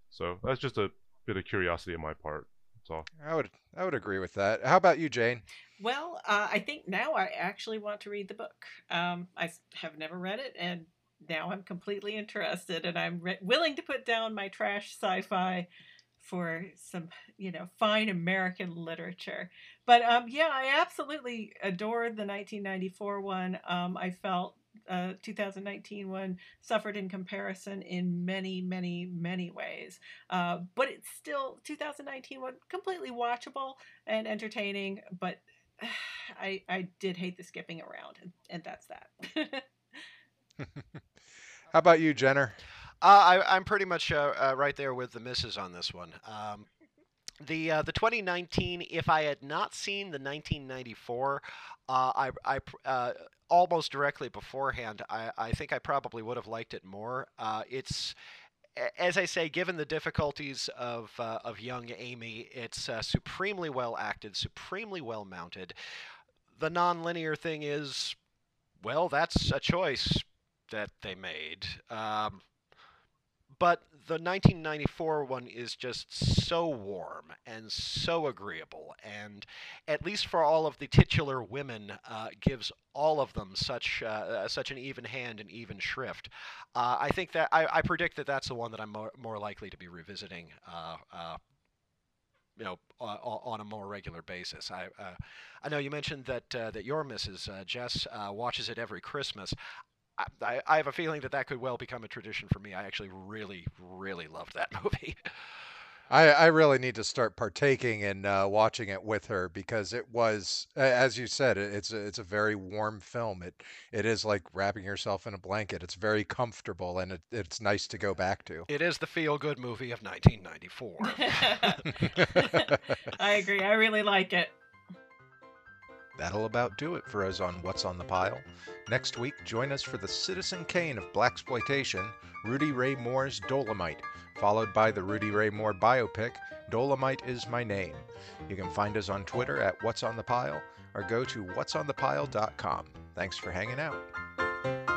B: So that's just a bit of curiosity on my part. So
A: I would I would agree with that. How about you, Jane?
D: Well, uh, I think now I actually want to read the book. Um, I have never read it, and now I'm completely interested, and I'm re- willing to put down my trash sci-fi for some, you know, fine American literature. But um, yeah, I absolutely adored the 1994 one. Um, I felt uh, 2019 one suffered in comparison in many, many, many ways. Uh, but it's still 2019 one completely watchable and entertaining. But [sighs] I I did hate the skipping around, and, and that's that. [laughs]
A: How about you, Jenner?
C: Uh, I, am pretty much uh, uh, right there with the misses on this one. Um, the uh, the 2019, if I had not seen the 1994, uh, I, I uh, almost directly beforehand, I, I think I probably would have liked it more. it's as I say, given the difficulties of uh, of young Amy, it's uh, supremely well acted, supremely well mounted. The non-linear thing is, well, that's a choice that they made. Um, but the 1994 one is just so warm and so agreeable, and at least for all of the titular women, uh, gives all of them such uh, uh, such an even hand and even shrift. Uh, I think that I, I, predict that that's the one that I'm more, more likely to be revisiting. Uh, uh, you know, on a more regular basis. I I know you mentioned that that your Mrs. Jess watches it every Christmas. I, I have a feeling that that could well become a tradition for me. I actually really, really loved that [laughs] movie.
A: I, I really need to start partaking in uh, watching it with her because it was, as you said, it's a, it's a very warm film. It it is like wrapping yourself in a blanket. It's very comfortable and it, it's nice to go back to.
C: It is the feel good movie of 1994. [laughs]
D: I agree. I really like it.
A: That'll about do it for us on What's on the Pile. Next week, join us for the Citizen Kane of Blaxploitation, Rudy Ray Moore's Dolomite, followed by the Rudy Ray Moore biopic, Dolomite is My Name. You can find us on Twitter at What's on the Pile or go to what'sonthepile.com. Thanks for hanging out.